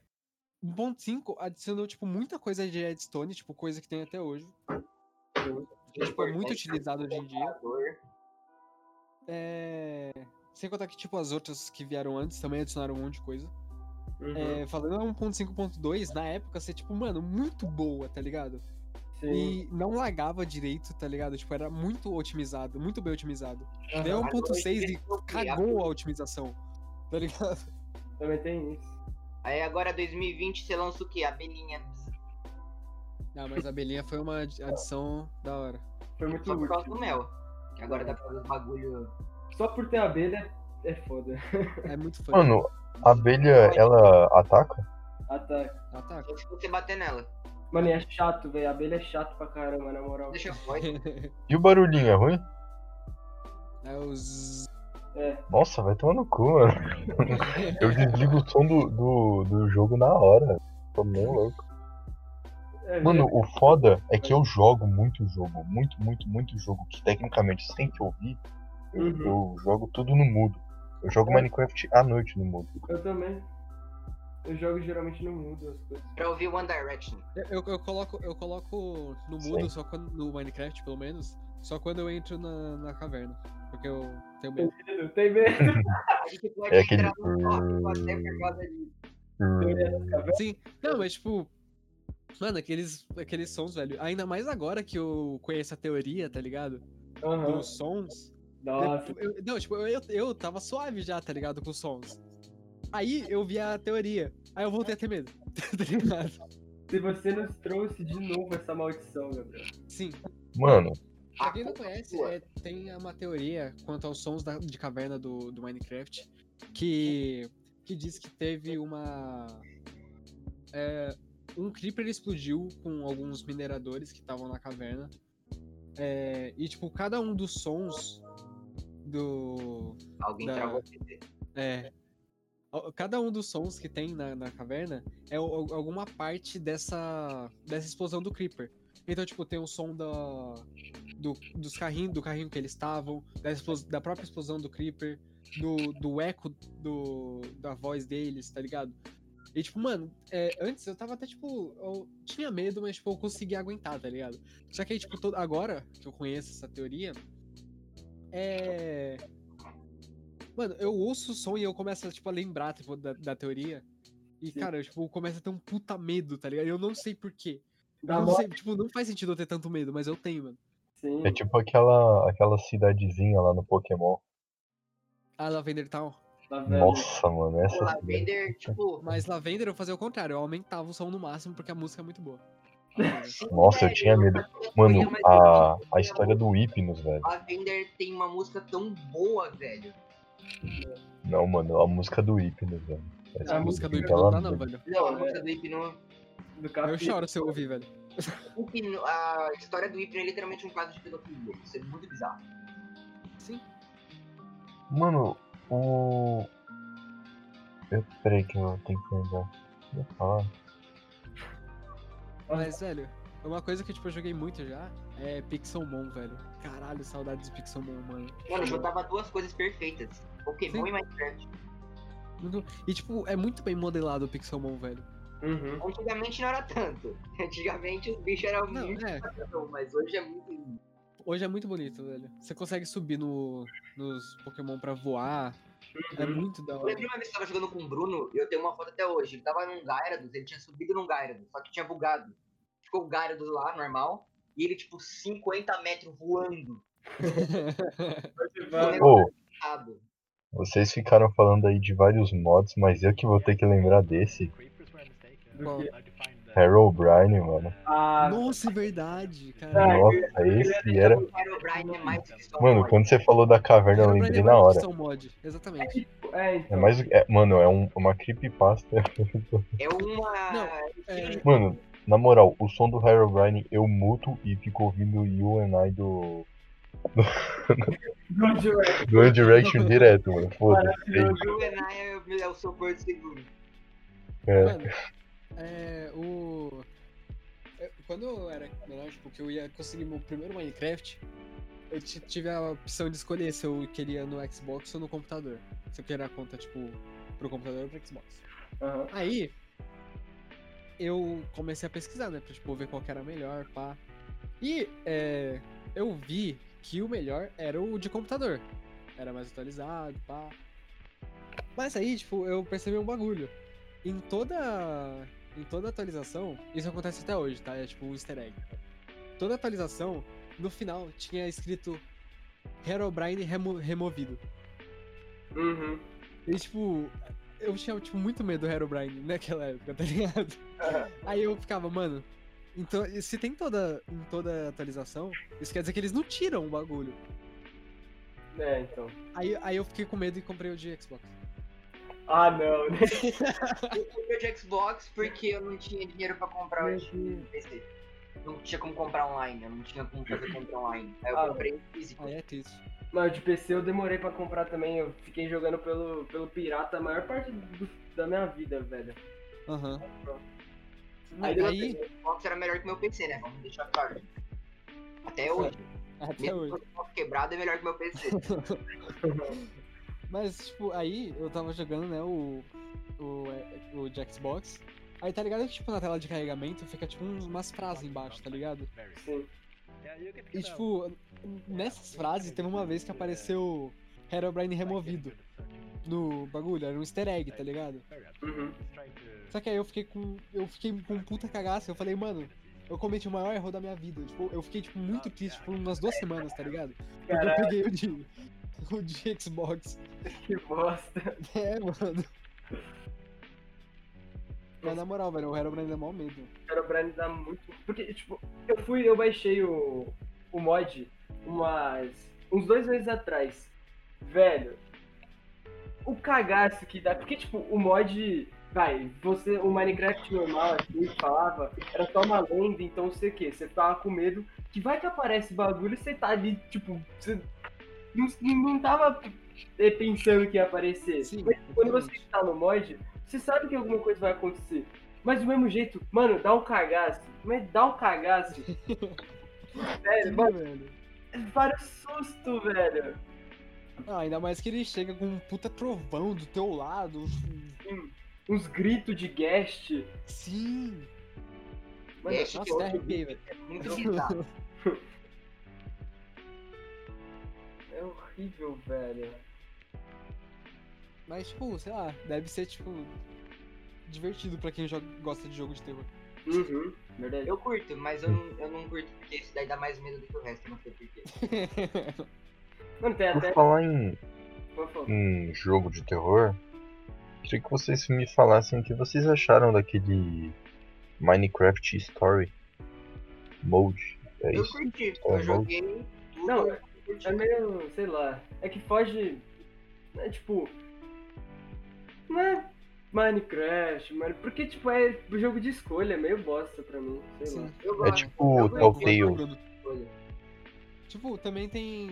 1.5 adicionou, tipo, muita coisa de redstone, tipo, coisa que tem até hoje. Tipo, Tipo, é muito utilizado hoje em dia. É... Sem contar que, tipo, as outras que vieram antes também adicionaram um monte de coisa. Uhum. É, falando a 1.5.2, na época, ser, tipo, mano, muito boa, tá ligado? Sim. E não lagava direito, tá ligado? Tipo, era muito otimizado, muito bem otimizado. A Aham. 1.6 e cagou a otimização, tá ligado? Também tem isso. Aí agora 2020 você lança o quê? Abelhinha. Ah, mas a abelhinha foi uma adi- adição da hora. Foi muito Só por causa do mel. Que agora dá pra fazer os bagulho. Só por ter abelha é foda. É muito fã. Mano, a abelha, ela ataca? Ataca. Só se você bater nela. Mano, é chato, velho. Abelha é chato pra caramba, na moral. Deixa eu. E o barulhinho é ruim? É os. É. Nossa, vai tomar no cu, mano. Eu desligo o som do, do, do jogo na hora. Tô meio louco. é Mano, o foda é que eu jogo muito jogo. Muito, muito, muito jogo. Que tecnicamente você tem que ouvir. Eu, Uhum. eu jogo tudo no mudo. Eu jogo Minecraft à noite no mudo. Eu também. Eu jogo geralmente no mudo as coisas. Pra ouvir One Direction. Eu, eu, eu coloco, eu coloco no Sim. mundo, só quando. No Minecraft, pelo menos. Só quando eu entro na, na caverna. Porque eu tenho medo. Eu tenho medo. A gente pode É aquele- entrar no tópico até por causa disso. Sim. Não, mas tipo. Mano, aqueles, aqueles sons, velho. Ainda mais agora que eu conheço a teoria, tá ligado? Aham. Dos sons. Nossa. Eu- eu- não, tipo, eu, eu tava suave já, tá ligado? Com os sons. Aí eu vi a teoria. Aí eu voltei a ter medo. tá ligado? Se você nos trouxe de novo essa maldição, Gabriel. Sim. Mano, Pra quem não conhece, é, tem uma teoria quanto aos sons da- de caverna do, do Minecraft que, que diz que teve uma. é, um creeper explodiu com alguns mineradores que estavam na caverna. É, e, tipo, cada um dos sons do. Alguém Da- travou o PC. É. Cada um dos sons que tem na, na caverna é o- al- alguma parte dessa, dessa explosão do Creeper. Então, tipo, tem o som da, do, dos carrinhos, do carrinho que eles estavam, da, da própria explosão do Creeper, do, do eco do, da voz deles, tá ligado? E, tipo, mano, é, antes eu tava até, tipo, eu tinha medo, mas, tipo, eu conseguia aguentar, tá ligado? Só que aí, tipo, todo, agora que eu conheço essa teoria, é. Mano, eu ouço o som e eu começo, tipo, a lembrar, tipo, da, da teoria. E, Sim. cara, eu, tipo, começo a ter um puta medo, tá ligado? Eu não sei porquê. Eu não sei, tipo, não faz sentido eu ter tanto medo, mas eu tenho, mano. Sim. É tipo aquela, aquela cidadezinha lá no Pokémon. A Lavender Town. Tá vendo? Nossa, mano, essa cidade. Lavender, tipo. Mas Lavender eu fazia o contrário, eu aumentava o som no máximo porque a música é muito boa. Nossa, eu tinha medo. Mano, a, a história do Hypnos, velho. Lavender tem uma música tão boa, velho. Não, mano, a música do Hypnos, velho. Essa A música do Hip aquela não dá não, velho. Não, a É. música do Hipno. Do Eu choro se eu ouvir, velho. Hipno- A história do Hipno é literalmente um caso de pedofilia. Isso é muito bizarro. Sim. Mano, o. Eu, peraí que eu tenho que lembrar. Eu ia falar? Mas, velho, uma coisa que tipo, eu joguei muito já é Pixelmon, velho. Caralho, saudades de Pixelmon, mano. Mano, eu juntava duas coisas perfeitas: Pokémon Sim. e Minecraft. Muito- E, tipo, é muito bem modelado o Pixelmon, velho. Uhum. Antigamente não era tanto. Antigamente os bichos eram Não, muito é. padrão, mas hoje é muito lindo. Hoje é muito bonito, velho. Você consegue subir no, nos Pokémon pra voar. É Uhum. muito da Eu hora. lembro uma vez que eu tava jogando com o Bruno e eu tenho uma foto até hoje. Ele tava num Gyarados, ele tinha subido num Gyarados, só que tinha bugado. Ficou o Gyarados lá, normal, e ele, tipo, 50 metros voando. Vai- Ô, errado. vocês ficaram falando aí de vários mods, mas eu que vou ter que lembrar desse. Qual? Herobrine, mano. Ah, Nossa, é verdade, Ah, cara. Nossa, esse era. É mais que só Mano, quando você falou da caverna, eu lembrei na hora. Exatamente. é, É então. mais. É, mano, é um, uma creepypasta. É uma. Não, É, Mano, na moral, o som do Herobrine eu muto e fico ouvindo You and I do, Good Direct. do Direction direto, mano. Foda-se. O Juvenile é, é o seu porto seguro. É. Mano, é, o. é, Quando eu era menor, tipo, que eu ia conseguir meu primeiro Minecraft, eu ti- tive a opção de escolher se eu queria no Xbox ou no computador. Se eu queria a conta, tipo, pro computador ou pro Xbox. Aham. Aí, eu comecei a pesquisar, né? Pra, tipo, ver qual que era melhor, pá. E, é, eu vi que o melhor era o de computador. Era mais atualizado, pá. Mas aí, tipo, eu percebi um bagulho. Em toda, em toda atualização, isso acontece até hoje, tá? É tipo um easter egg. Toda atualização, no final, tinha escrito Herobrine remo removido. Uhum. E, tipo, eu tinha, tipo, muito medo do Herobrine naquela época, tá ligado? Aí eu ficava, mano, então, se tem toda, em toda atualização, isso quer dizer que eles não tiram o bagulho. É, então. Aí, aí eu fiquei com medo e comprei o de Xbox. Ah, não. né? Eu comprei o de Xbox porque eu não tinha dinheiro pra comprar o de PC. Não tinha como comprar online, eu não tinha como fazer compra online. Aí eu Ah, comprei o físico. Aí é triste. Mas de PC eu demorei pra comprar também. Eu fiquei jogando pelo, pelo pirata a maior parte do- da minha vida, velho. Aham. Aí Aí, O Xbox era melhor que meu PC, né? Vamos deixar claro. Até hoje. até Mesmo hoje. o Xbox quebrado é melhor que meu PC. Mas, tipo, aí eu tava jogando, né, o, o, o de Xbox. Aí tá ligado que, tipo, na tela de carregamento fica, tipo, umas frases embaixo, tá ligado? E, tipo, nessas frases teve uma vez que apareceu Herobrine removido no bagulho, era um easter egg, tá ligado? Uhum. Só que aí eu fiquei com. Eu fiquei com um puta cagaço. Eu falei, mano, eu cometi o maior erro da minha vida. Tipo, eu fiquei, tipo, muito triste por umas duas semanas, tá ligado? Porque eu peguei o de. O de Xbox. que bosta. É, mano. Mas na moral, velho, o Herobrine dá mó medo. O Brian dá muito. Porque, tipo, eu fui, eu baixei o, o mod umas. uns dois meses atrás. Velho. O cagaço que dá. Porque, tipo, o mod. Vai, você. O Minecraft normal, assim, que falava, era só uma lenda, então você o quê? Você ficava com medo que vai que aparece bagulho e você tá ali, tipo. Você não, não tava pensando que ia aparecer. Sim, Mas quando você está no mod, você sabe que alguma coisa vai acontecer. Mas do mesmo jeito, mano, dá um cagaço. Mas dá um cagaço. Sério, Sim, mano, velho. vários sustos, velho. Ah, ainda mais que ele chega com um puta trovão do teu lado. Sim, uns gritos de guest. Sim. Mano, Guest Nossa, que é velho. É muito bizarro. é horrível, velho. Mas, tipo, sei lá, deve ser, tipo, divertido pra quem joga, gosta de jogo de terror. Uhum, verdade. Eu curto, mas eu não, eu não curto porque esse daí dá mais medo do que o resto, não sei porquê. Mano, tem Por até. falar em, Por favor. em jogo de terror, queria que vocês me falassem o que vocês acharam daquele Minecraft Story Mode. É Eu isso? curti, É, eu joguei tudo. Não. É meio, sei lá. É que foge. É tipo. Não é Minecraft, mano. Porque, tipo, é jogo de escolha, é meio bosta pra mim. Sei lá. Sim. Eu É tipo Telltale. Tipo, também tem.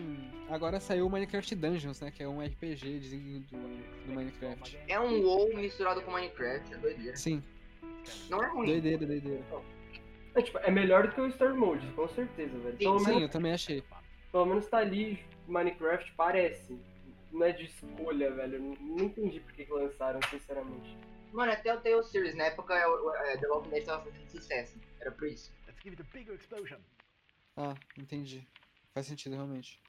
Agora saiu o Minecraft Dungeons, né? Que é um RPG de- do, do Minecraft. É um WoW misturado com Minecraft, é doideira. Sim, Não é ruim. doideira, doideira. É, tipo, é melhor do que o Story Mode, com certeza, velho. Pelo, Sim, menos, eu também achei. pelo menos tá ali Minecraft, parece. Não é de escolha, velho. Não, não entendi por que lançaram, sinceramente. Mano, até o Tale Series, na época o- é, The Walking Dead tava fazendo sucesso. Era por isso. Let's give it a bigger explosion. Ah, entendi. Faz sentido, realmente.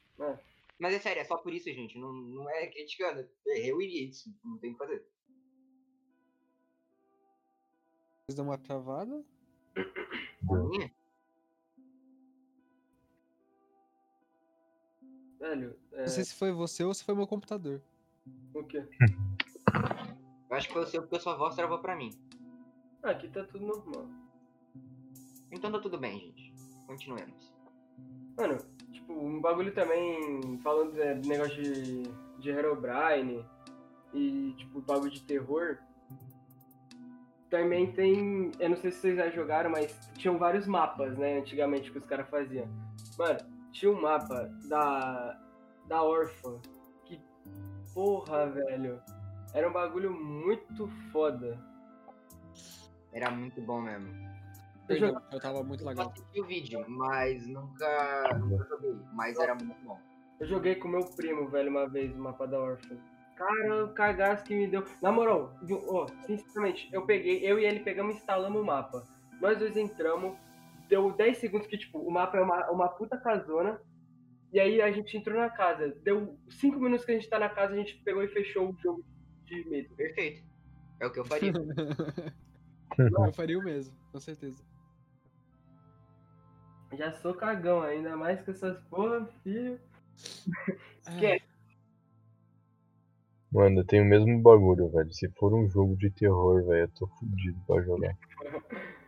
Mas é sério, é só por isso, gente. Não, não é criticando. Eu iria isso. Não tem o que fazer. Vocês dão uma travada? Deu. Minha? Velho, é. Não sei se foi você ou se foi meu computador. O quê? Eu acho que foi o seu porque a sua voz travou pra mim. Ah, aqui tá tudo normal. Então tá tudo bem, gente. Continuemos. Mano, tipo, um bagulho também, falando de de negócio de, de Herobrine e, tipo, bagulho de terror, também tem, eu não sei se vocês já jogaram, mas tinham vários mapas, né, antigamente que os caras faziam. Mano, tinha um mapa da, da órfã, que porra, velho, era um bagulho muito foda. Era muito bom mesmo. Eu Perdão, eu tava muito Eu legal. assisti o vídeo, mas nunca, nunca joguei. Mas era muito bom. Eu joguei com meu primo, velho, uma vez, o mapa da órfã. Cara, o cagaço que me deu. Na moral, ó, sinceramente, eu peguei, eu e ele pegamos e instalamos o mapa. Nós dois entramos, deu 10 segundos que, tipo, o mapa é uma, uma puta casona. E aí a gente entrou na casa. Deu 5 minutos que a gente tá na casa, a gente pegou e fechou o jogo de medo. Perfeito. É o que eu faria. eu faria o mesmo, com certeza. Já sou cagão, ainda mais com essas porra, filho. Ah, Que? Mano, eu tenho o mesmo bagulho, velho. Se for um jogo de terror, velho, eu tô fudido pra jogar.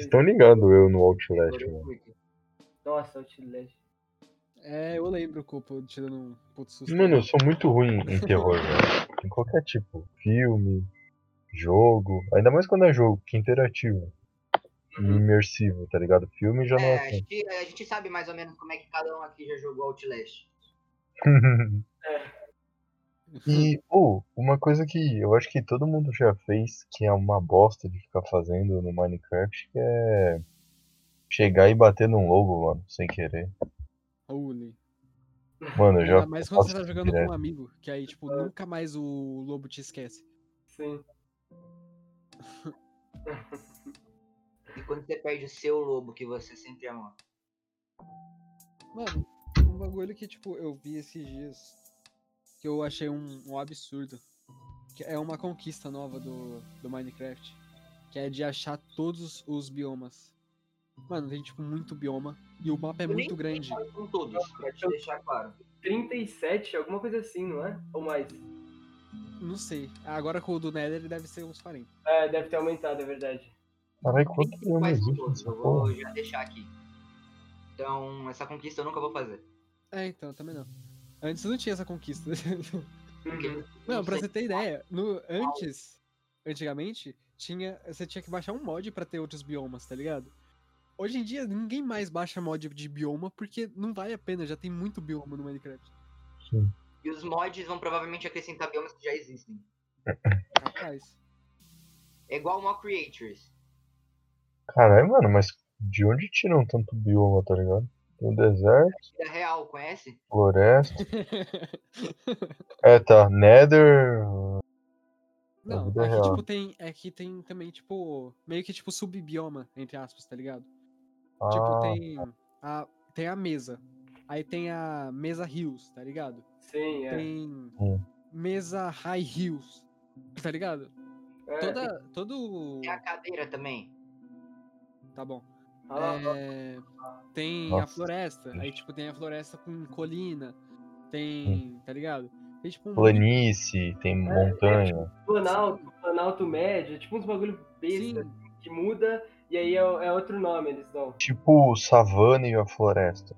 Vocês estão ligados eu no Outlast, mano. curto. Nossa, Outlast. É, eu lembro, Cupo, te dando um puto susto. Mano, eu sou muito ruim em terror, velho. Em qualquer tipo. Filme, jogo. Ainda mais quando é jogo, que é interativo. E imersivo, tá ligado? Filme já não É, é a assim. gente, a gente sabe mais ou menos como é que cada um aqui já jogou Outlast. E, pô, uma coisa que eu acho que todo mundo já fez, que é uma bosta de ficar fazendo no Minecraft, que é chegar e bater num lobo, mano, sem querer. Holy. Mano, eu já Ainda mais quando você tá jogando com direto. um amigo, que aí, tipo, nunca mais o lobo te esquece. Sim. E quando você perde o seu lobo que você sempre amou. Mano, um bagulho que, tipo, eu vi esses dias, que eu achei um, um absurdo. Que é uma conquista nova do, do Minecraft, que é de achar todos os biomas. Mano, tem, tipo, muito bioma, e o mapa é Eu muito grande. Com todos, pra te deixar claro. 37, alguma coisa assim, não é? Ou mais? Não sei. Agora com o do Nether ele deve ser uns 40. É, deve ter aumentado, é verdade. Caralho, quanto bioma existe todos, eu vou já deixar aqui. Então, essa conquista eu nunca vou fazer. É, então, também não. Antes não tinha essa conquista. Uhum. Não, pra você ter ideia, no, antes, antigamente, tinha, você tinha que baixar um mod pra ter outros biomas, tá ligado? Hoje em dia, ninguém mais baixa mod de bioma porque não vale a pena, já tem muito bioma no Minecraft. Sim. E os mods vão provavelmente acrescentar biomas que já existem. Rapaz. É igual o Mock Creators. Caralho, mano, mas de onde tiram tanto bioma, tá ligado? Tem deserto, Vida real, conhece? floresta. É, tá. Nether. Não, é que, real. tipo, tem, é que tem também, tipo, meio que tipo subbioma, entre aspas, tá ligado? Tipo, Ah, tem a, tem a mesa. Aí tem a mesa hills, tá ligado? Sim, é. Tem Hum. mesa high hills, tá ligado? É, Toda, todo... Tem a cadeira também. Tá bom. Ah, É, tem a Nossa, floresta, aí tipo tem a floresta com colina, tem, tá ligado? Tem tipo um planície, tem montanha. Planalto, Planalto médio, tipo uns bagulho besta Sim, que muda e aí é, é outro nome eles dão. Tipo savana e a floresta.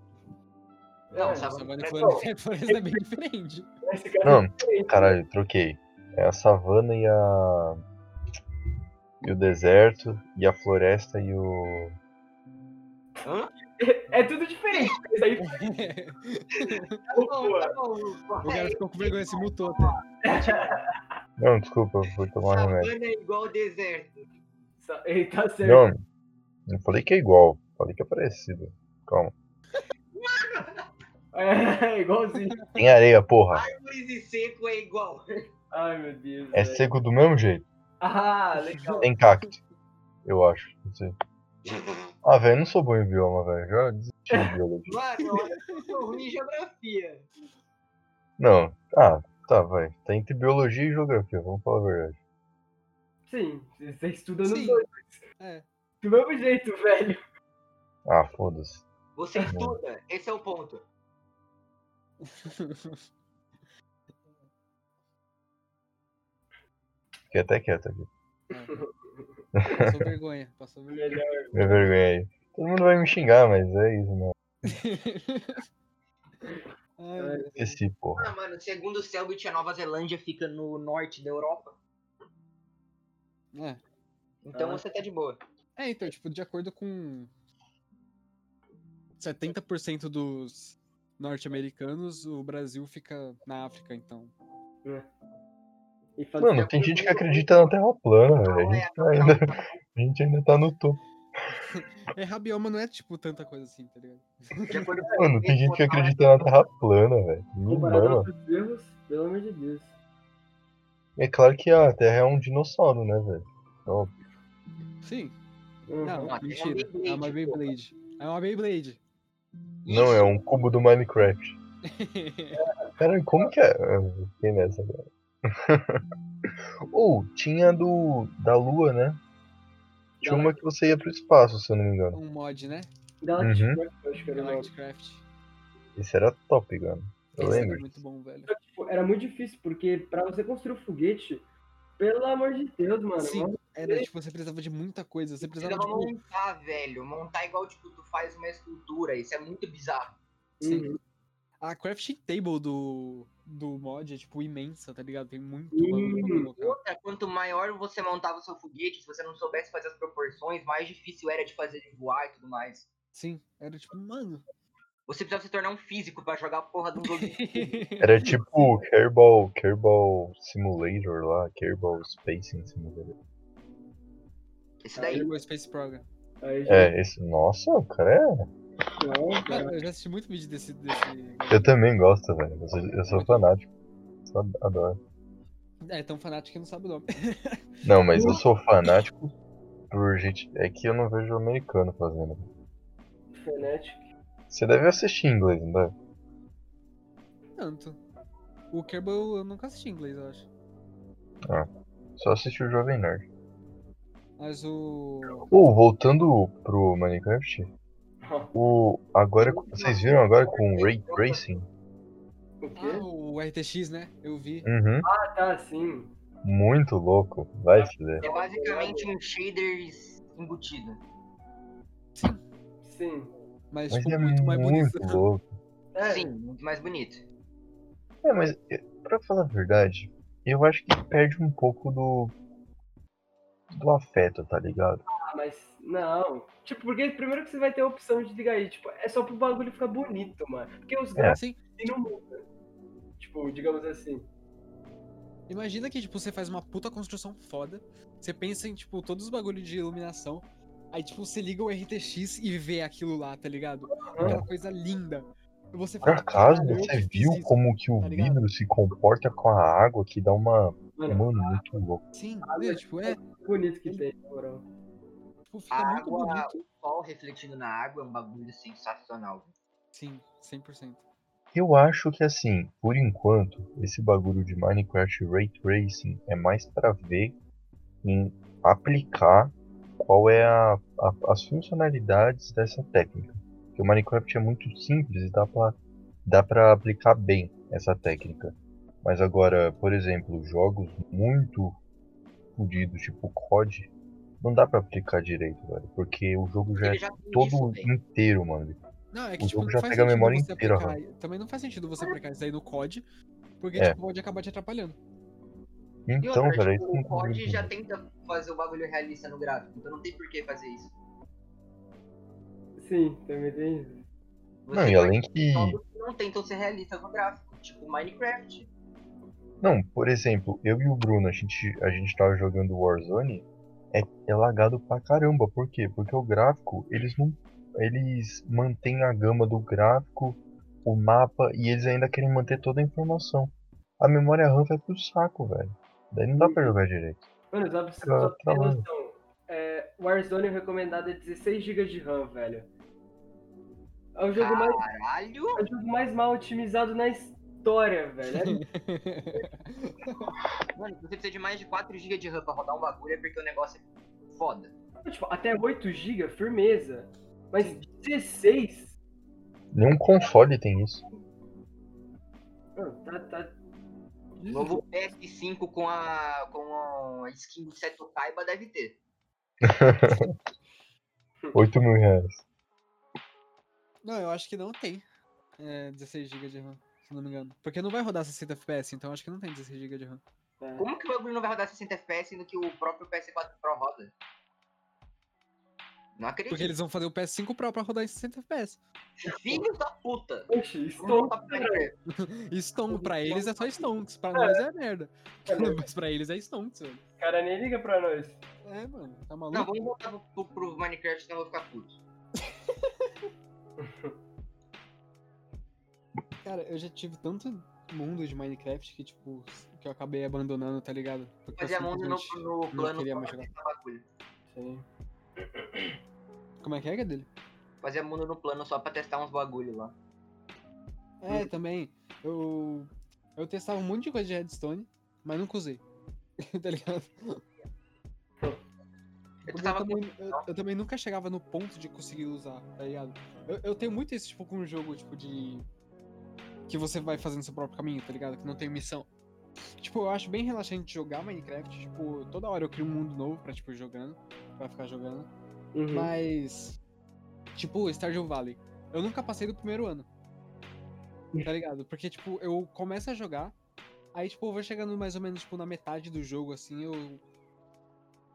Não, É, Savana e floresta, floresta é bem diferente. Não, é diferente, Caralho, troquei. É a savana e a. E o deserto, e a floresta e o. Hã? É tudo diferente. Isso aí Tá bom, tá bom. O cara ficou com vergonha, se mutou até. Não, desculpa, eu fui tomar um remédio. Savana é igual deserto. Ele tá certo. Não, não falei que é igual, falei que é parecido. Calma. É, igualzinho. Tem areia, porra. Árvores e seco é igual. Ai, meu Deus. É velho. seco do mesmo jeito. Ah, legal. Tem cacto. Eu acho. Não sei. Ah, velho, eu não sou bom em bioma, velho. Já desisti de biologia. Mano, eu sou ruim em geografia. Não. Ah, tá, vai. Tá entre biologia e geografia, vamos falar a verdade. Sim, você estuda nos dois. É. Do mesmo jeito, velho. Ah, foda-se. Você estuda, esse é o ponto. Fiquei até quieto aqui. Passou vergonha, passou vergonha. Melhor. Minha vergonha. Todo mundo vai me xingar, mas é isso, mano. Ai. Esqueci, porra. Ah, mano, segundo o Selbit, a Nova Zelândia fica no norte da Europa. É. Então Ah. você tá de boa. É, então, tipo, de acordo com 70% dos norte-americanos, o Brasil fica na África, então. Fazer Mano, tem gente que acredita na Terra plana, velho. A gente tá ainda, a gente ainda tá no topo. Errar bioma não é, tipo, tanta coisa assim, tá ligado? Mano, tem gente que acredita na Terra plana, velho. Erros, pelo amor de Deus. É claro que a Terra é um dinossauro, né, velho? Ó, Sim. Uhum. Não, mentira. É uma Beyblade, Beyblade. É uma Beyblade. Não, é um cubo do Minecraft. Cara, como que é? Eu fiquei nessa agora. Ou, tinha do. da Lua, né? Tinha uma que você ia pro espaço, se eu não me engano. um mod, né? Galactic Uhum. Craft, eu acho que era. Esse era top, mano. Eu Esse era lembro. muito bom, velho. Tipo, era muito difícil, porque pra você construir o foguete, pelo amor de Deus, mano. Sim, mano, era, tipo, você precisava de muita coisa. Você precisava, Precisava tipo, montar, velho. Montar igual, tipo, tu faz uma escultura. Isso é muito bizarro. sim. Uhum. A crafting table do, do mod é, tipo, imensa, tá ligado? Tem muito colocar. Outra, quanto maior você montava o seu foguete, se você não soubesse fazer as proporções, mais difícil era de fazer de voar e tudo mais. Sim, era tipo, mano. Você precisava se tornar um físico pra jogar a porra de um jogo. Era tipo Kerbal, Kerbal Simulator lá, Kerbal Spacing Simulator. Esse daí. Kerbal Space Program. É, esse. Nossa, o cara é. Cara. Eu já assisti muito vídeo desse. desse... Eu também gosto, velho. Eu sou, eu sou fanático. Só adoro. É, tão fanático que não sabe o nome. Não, mas eu sou fanático por gente. É que eu não vejo americano fazendo. Fnatic. Você deve assistir em inglês, não deve? Tanto. O Kerbal eu nunca assisti em inglês, eu acho. Só assistir o Jovem Nerd. Mas o. Ou, voltando pro Minecraft, o. Agora. Vocês viram agora com o Ray Tracing? O quê? Ah, o RTX, né? Eu vi. Uhum. Ah, tá, sim. Muito louco. Vai se der. É basicamente um shaders embutido. Sim. Mas, Mas tipo, é muito mais muito bonito. louco. É, Sim, muito mais bonito. É, mas eh, pra falar a verdade, eu acho que perde um pouco do. do afeto, tá ligado? Ah, mas não. Tipo, porque primeiro que você vai ter a opção de ligar aí, tipo, é só pro bagulho ficar bonito, mano. Porque os É. gráficos Sim, não mudam. Tipo, digamos assim. Imagina que, tipo, você faz uma puta construção foda. Você pensa em, tipo, todos os bagulhos de iluminação. Aí, tipo, você liga o RTX e vê aquilo lá, tá ligado? Aquela coisa linda. E você Por acaso, "Caralho, eu você viu isso." como que o tá vidro se comporta com a água que dá uma. Mano, Mano, muito louco. Sim, Ah, né? mas- tipo, é. bonito que tem, na moral. Tipo, fica A muito água, bonito. o sol refletindo na água é um bagulho sensacional. Sim, 100%. Eu acho que assim, por enquanto, esse bagulho de Minecraft Ray Tracing é mais pra ver em aplicar qual é a, a- as funcionalidades dessa técnica. Porque o Minecraft é muito simples e dá pra, dá pra aplicar bem essa técnica. Mas agora, por exemplo, jogos muito fodidos, tipo COD, não dá pra aplicar direito, velho. Porque o jogo já é já isso, todo velho. inteiro, mano. Não, é que O tipo, jogo já pega a memória inteira, aplicar. Também não faz sentido você aplicar isso aí no COD, porque É. tipo, pode acabar te atrapalhando. Então, outra, velho, é tipo, isso o COD já tenta fazer o bagulho realista no gráfico, então não tem por que fazer isso. Sim, também tem isso. Não, e além que não tentam ser realistas no gráfico, tipo Minecraft. Não, por exemplo, eu e o Bruno, a gente, a gente tava jogando Warzone, é, é lagado pra caramba. Por quê? Porque o gráfico, eles não. Eles mantêm a gama do gráfico, o mapa, e eles ainda querem manter toda a informação. A memória RAM vai pro saco, velho. Daí não dá pra jogar direito. Mano, só pra ter trabalho. noção. É, Warzone o recomendado é 16 GB de RAM, velho. É o jogo, mais, Caralho! é o jogo mais mal otimizado na história, velho. É Mano, se você precisa de mais de 4 GB de RAM pra rodar um bagulho é porque o negócio é foda. tipo, até 8 GB, firmeza. Mas 16? Nenhum console tem isso. Mano, tá, tá. Novo PS5 com a, com a skin do Seto Kaiba deve ter. 8 mil reais. Não, eu acho que não tem é, 16 GB de RAM, se não me engano. Porque não vai rodar 60 FPS, então acho que não tem 16 GB de RAM. tá. Como que o bagulho não vai rodar 60 FPS sendo que o próprio PS4 Pro roda? Não acredito. Porque eles vão fazer o PS5 Pro pra rodar em 60 FPS. Filhos da puta! Oxi. E Stone, pra eles é só Stonks, pra nós é merda. Mas pra eles é Stonks, velho. O cara nem liga pra nós. É, mano, tá Não, maluco? vamos voltar pro, pro- pro Minecraft, senão eu vou ficar puto. Cara, eu já tive tanto mundo de Minecraft que, tipo, que eu acabei abandonando, tá ligado? Porque Fazia mundo no, no plano queria mais jogar. Sim. Como é que é, é dele? Fazia mundo no plano só pra testar uns bagulho lá. É, também. Eu. Eu testava um monte de coisa de redstone, mas nunca usei. tá ligado? Eu eu também, eu, eu também nunca chegava no ponto de conseguir usar, tá ligado? Eu, eu tenho muito esse tipo com um jogo, tipo, de. Que você vai fazendo seu próprio caminho, tá ligado? Que não tem missão. Tipo, eu acho bem relaxante jogar Minecraft. Tipo, toda hora eu crio um mundo novo pra, tipo, jogando. Pra ficar jogando. Uhum. Mas. Tipo, Stardew Valley. Eu nunca passei do primeiro ano. Tá ligado? Porque, tipo, eu começo a jogar. Aí, tipo, eu vou chegando mais ou menos, tipo, na metade do jogo, assim, eu.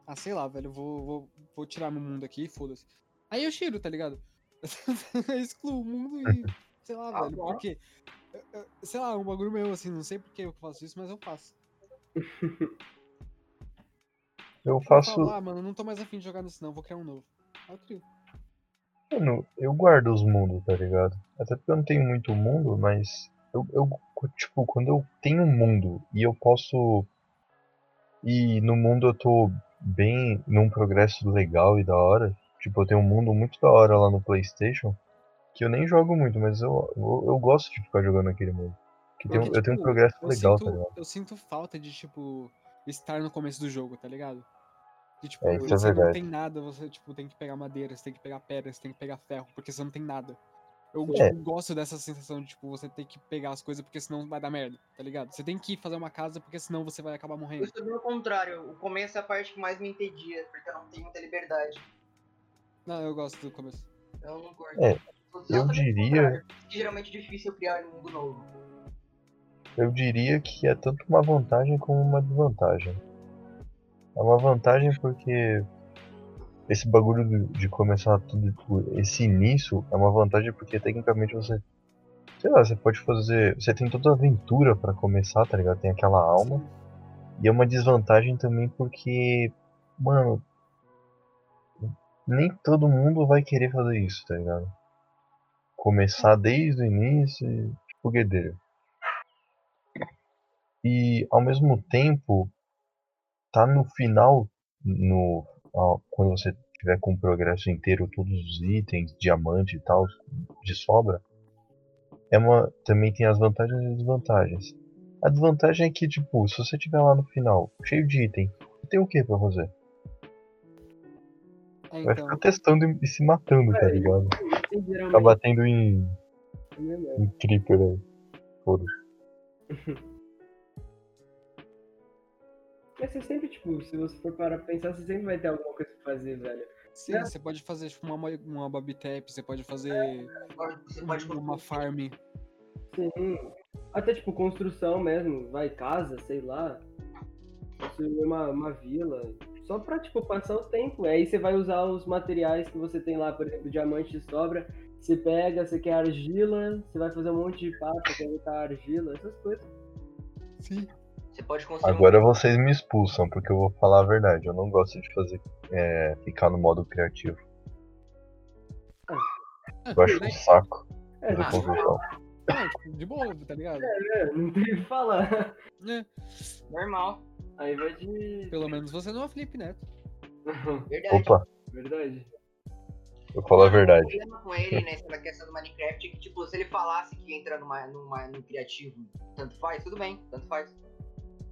Ah, sei lá, velho, vou, vou, vou tirar meu mundo aqui, foda-se. Aí eu tiro, tá ligado? eu excluo o mundo e. Sei lá, Tá velho, porque. Sei lá, um bagulho meu, assim, não sei por que eu faço isso, mas eu faço. Eu Eu faço. falo, ah, mano, não tô mais afim de jogar nisso, não, vou criar um novo. Aí eu crio. Mano, eu guardo os mundos, tá ligado? Até porque eu não tenho muito mundo, mas eu, eu tipo, quando eu tenho um mundo e eu posso. E no mundo eu tô bem num progresso legal e da hora. Tipo, eu tenho um mundo muito da hora lá no Playstation. Que eu nem jogo muito, mas eu, eu, eu gosto de ficar jogando aquele mundo. Que tem um- Porque, eu tenho um tipo, progresso eu legal, sinto, tá ligado? Eu sinto falta de, tipo, estar no começo do jogo, tá ligado? De, tipo, É, isso é você não verdade. tem nada, você, tipo, tem que pegar madeira, você tem que pegar pedra, você tem que pegar ferro, porque você não tem nada. Eu, É. tipo, gosto dessa sensação de, tipo, você ter que pegar as coisas porque senão vai dar merda, tá ligado? Você tem que fazer uma casa porque senão você vai acabar Eu morrendo. sou do contrário, o começo é a parte que mais me impedia, porque eu não tenho muita liberdade. Não, eu gosto do começo. Eu não curto. É, eu o diria- que geralmente é difícil criar um mundo novo. Eu diria que é tanto uma vantagem como uma desvantagem. É uma vantagem porque esse bagulho de- começar tudo, esse início é uma vantagem porque tecnicamente você Sei lá, você pode fazer. Você tem toda a aventura pra começar, tá ligado? Tem aquela alma. E é uma desvantagem também porque. Mano. Nem todo mundo vai querer fazer isso, tá ligado? Começar desde o início tipo guedeiro. E ao mesmo tempo, tá no final, no, ó, quando você tiver com o progresso inteiro, todos os itens, diamante e tal, de sobra, é uma, também tem as vantagens e desvantagens. A desvantagem é que, tipo, se você tiver lá no final, cheio de item, tem o que pra fazer? É, Vai então, ficar testando e se matando, tá É, ligado? Geralmente batendo em, né? em creeper aí. Foda-se. Mas você sempre, tipo, se você for parar pra pensar, você sempre vai ter alguma coisa pra fazer, velho. sim, né? você pode fazer tipo uma, uma Babitap, você pode fazer Você pode um- uma farm. Sim. Até, tipo, construção mesmo, vai, casa, sei lá. Construir uma, uma vila. Só pra, tipo, passar o tempo. Aí você vai usar os materiais que você tem lá, por exemplo, diamante de sobra. Você pega, você quer argila, você vai fazer um monte de papo, quer botar argila, essas coisas. Sim. Você pode construir um Agora vocês me expulsam, porque eu vou falar a verdade. Eu não gosto de fazer. é, ficar no modo criativo. Eu acho um saco É, Ah. Não, de boa, tá ligado? é, não tem o que falar. É, normal. Aí vai de. pelo menos você não é o Felipe Neto. Verdade. Opa, Verdade. eu falo a O verdade. problema com ele nessa questão do Minecraft é que, tipo, se ele falasse que entra numa, numa, no criativo, tanto faz, tudo bem, tanto faz.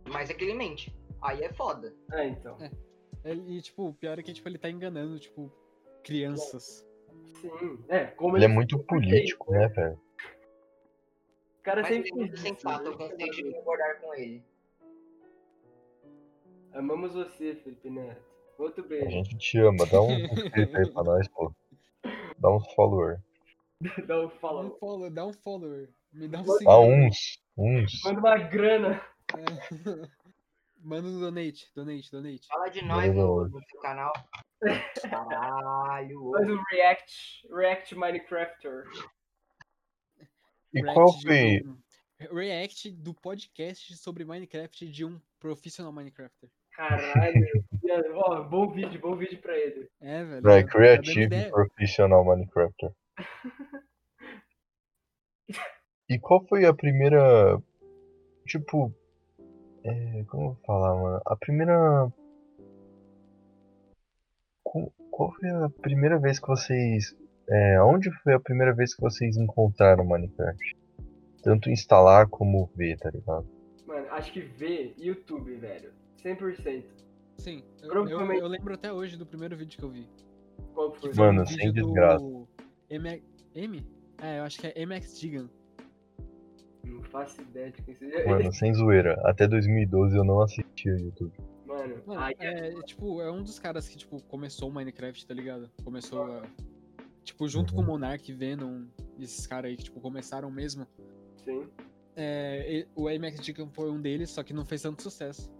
Mas é que ele mente. Aí é foda. Ah, então. Ele- E, tipo, o pior é que tipo, ele tá enganando, tipo, crianças. Sim. É, como Ele é ele muito sempre fez, político, né, velho? O cara Mas ele sempre é muito sensato, eu né? cansei de concordar com ele. Amamos você, Felipe Neto. Outro A beijo. gente te ama, dá um inscrito aí pra nós, pô. Dá uns follower. Dá um Um follow. dá um follower. Me dá um uns. Uns. Manda uma grana. É. Manda um donate, donate, donate. Fala de nós no, no seu canal. Caralho. Faz um react. React Minecrafter. E React qual foi. um- React do podcast sobre Minecraft de um profissional Minecrafter. Caralho. Ó, bom vídeo, bom vídeo pra ele. É, velho. Né, tá Creative ideia. Professional Minecrafter. E qual foi a primeira. Tipo. É, como eu vou falar, mano? A primeira. Qual foi a primeira vez que vocês. É, onde foi a primeira vez que vocês encontraram Minecraft? Tanto instalar como ver, tá ligado? Mano, acho que vê YouTube, velho. 100%. Sim, eu, eu, eu lembro até hoje do primeiro vídeo que eu vi. Qual que foi? Mano, um sem desgraça. M... M? É, eu acho que é MX Gigan. Não faço ideia de quem seja. Mano, sem zoeira. Até 2012 eu não assistia YouTube. Mano, Mano, aí é, tipo, é um dos caras que, tipo, começou o Minecraft, tá ligado? Começou a... Tipo, junto com o Uhum. Monark, Venom, esses caras aí que, tipo, começaram mesmo. sim. É, o MX Gigan foi um deles, só que não fez tanto sucesso.